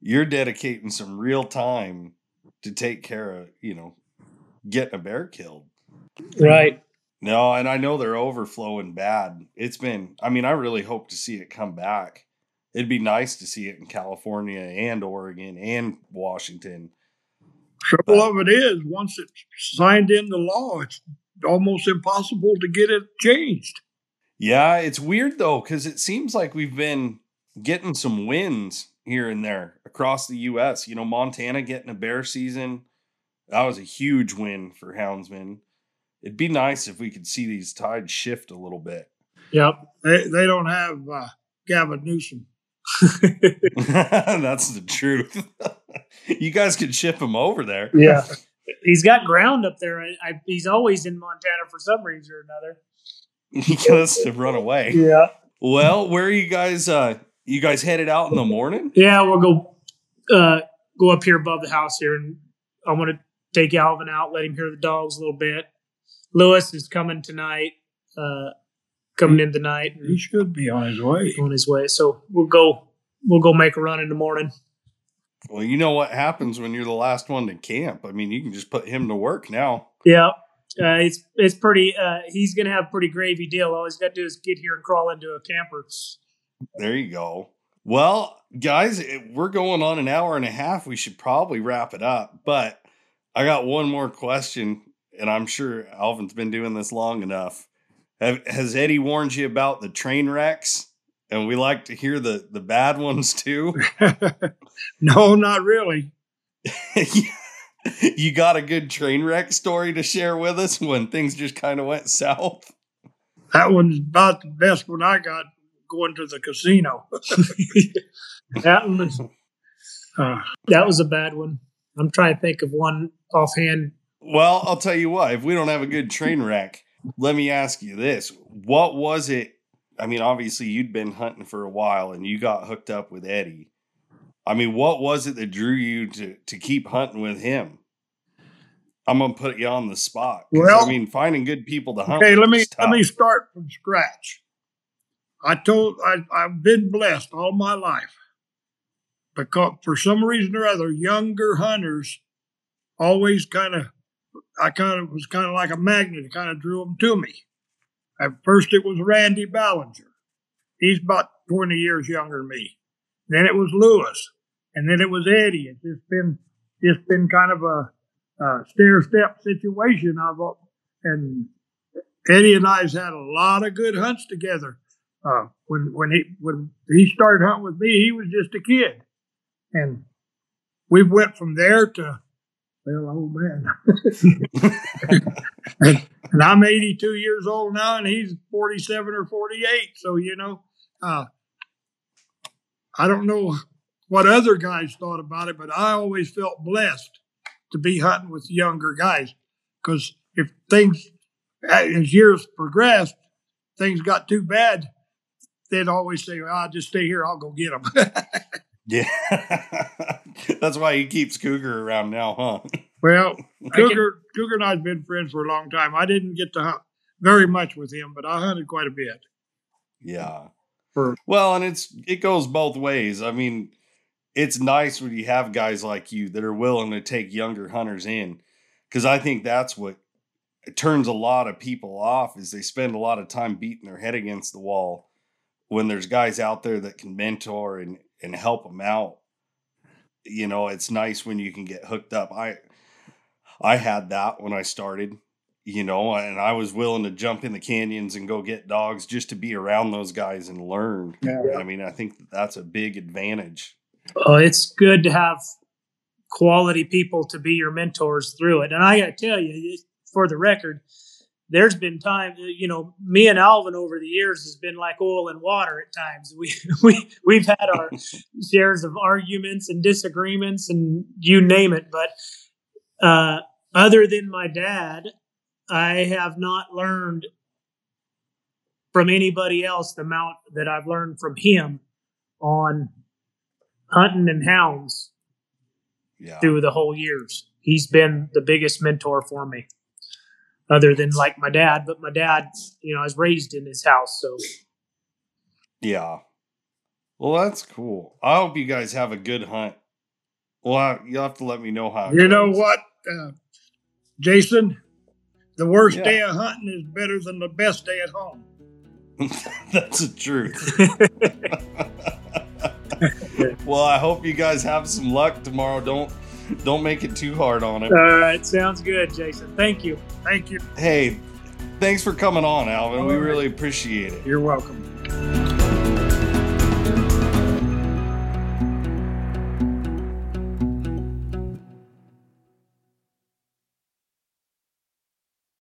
A: you're dedicating some real time to take care of, you know, getting a bear killed.
B: right
A: No, and I know they're overflowing bad. It's been, I mean, I really hope to see it come back. It'd be nice to see it in California and Oregon and Washington.
C: Trouble of it is, once it's signed into law, it's almost impossible to get it changed.
A: Yeah, it's weird though, because it seems like we've been getting some wins here and there across the US. You know, Montana getting a bear season. That was a huge win for houndsmen. It'd be nice if we could see these tides shift a little bit.
B: yep
C: They they don't have uh, Gavin Newsom.
A: That's the truth. you guys could ship him over there.
B: Yeah. He's got ground up there. I, I, he's always in Montana for some reason or another.
A: He gets to run away.
B: Yeah.
A: Well, where are you guys? Uh, you guys headed out in the morning?
B: Yeah, we'll go uh, go up here above the house here, and I want to take Alvin out, let him hear the dogs a little bit. Lewis is coming tonight, uh, coming in tonight
C: He should be on his way.
B: on his way. So we'll go we'll go make a run in the morning.
A: Well, you know what happens when you're the last one to camp. I mean, you can just put him to work now.
B: Yeah, uh, it's it's pretty. Uh, he's gonna have a pretty gravy deal. All he's got to do is get here and crawl into a camper.
A: There you go. Well, guys, we're going on an hour and a half. We should probably wrap it up. But I got one more question, and I'm sure Alvin's been doing this long enough. Have, has Eddie warned you about the train wrecks? And we like to hear the the bad ones too.
C: no, not really.
A: you got a good train wreck story to share with us when things just kind of went south?
C: That one's about the best one I got going to the casino.
B: that was uh, that was a bad one. I'm trying to think of one offhand.
A: Well, I'll tell you what. If we don't have a good train wreck, let me ask you this: What was it I mean, obviously you'd been hunting for a while and you got hooked up with Eddie. I mean, what was it that drew you to to keep hunting with him? I'm gonna put you on the spot. Well, I mean, finding good people to hunt.
C: Okay, let me let me start from scratch. I told I, I've been blessed all my life because for some reason or other, younger hunters always kind of I kind of was kind of like a magnet. It kind of drew them to me. At first, it was Randy Ballinger. He's about 20 years younger than me. Then it was Lewis, and then it was Eddie. It's just been just been kind of a, a stair step situation. I've and Eddie and I's had a lot of good hunts together. Uh, when when he when he started hunting with me, he was just a kid, and we went from there to well, old man. and, and, I'm 82 years old now, and he's 47 or 48. So, you know, uh, I don't know what other guys thought about it, but I always felt blessed to be hunting with younger guys because if things, as years progressed, things got too bad, they'd always say, well, I'll just stay here, I'll go get them.
A: Yeah. That's why he keeps Cougar around now, huh?
C: Well, Cougar. Cougar and I have been friends for a long time. I didn't get to hunt very much with him, but I hunted quite a bit.
A: Yeah. For... Well, and it's it goes both ways. I mean, it's nice when you have guys like you that are willing to take younger hunters in, because I think that's what turns a lot of people off is they spend a lot of time beating their head against the wall when there's guys out there that can mentor and and help them out. You know it's nice when you can get hooked up. I i had that when i started you know and i was willing to jump in the canyons and go get dogs just to be around those guys and learn. Yeah. i mean i think that's a big advantage.
B: Oh it's good to have quality people to be your mentors through it. And i gotta tell you for the record there's been times, you know, me and Alvin over the years has been like oil and water at times. We we we've had our shares of arguments and disagreements and you name it. But uh, other than my dad, I have not learned from anybody else the amount that I've learned from him on hunting and hounds yeah. through the whole years. He's been the biggest mentor for me other than like my dad. But my dad, you know, I was raised in his house, so
A: yeah. Well, that's cool. I hope you guys have a good hunt. Well, you'll have to let me know how.
C: You know what, uh, Jason? The worst yeah. day of hunting is better than the best day at home.
A: that's the truth. well, I hope you guys have some luck tomorrow. Don't don't make it too hard on it.
B: All right, sounds good, Jason. Thank you.
C: Thank you.
A: Hey, thanks for coming on, Alvin. All we right. really appreciate it.
C: You're welcome.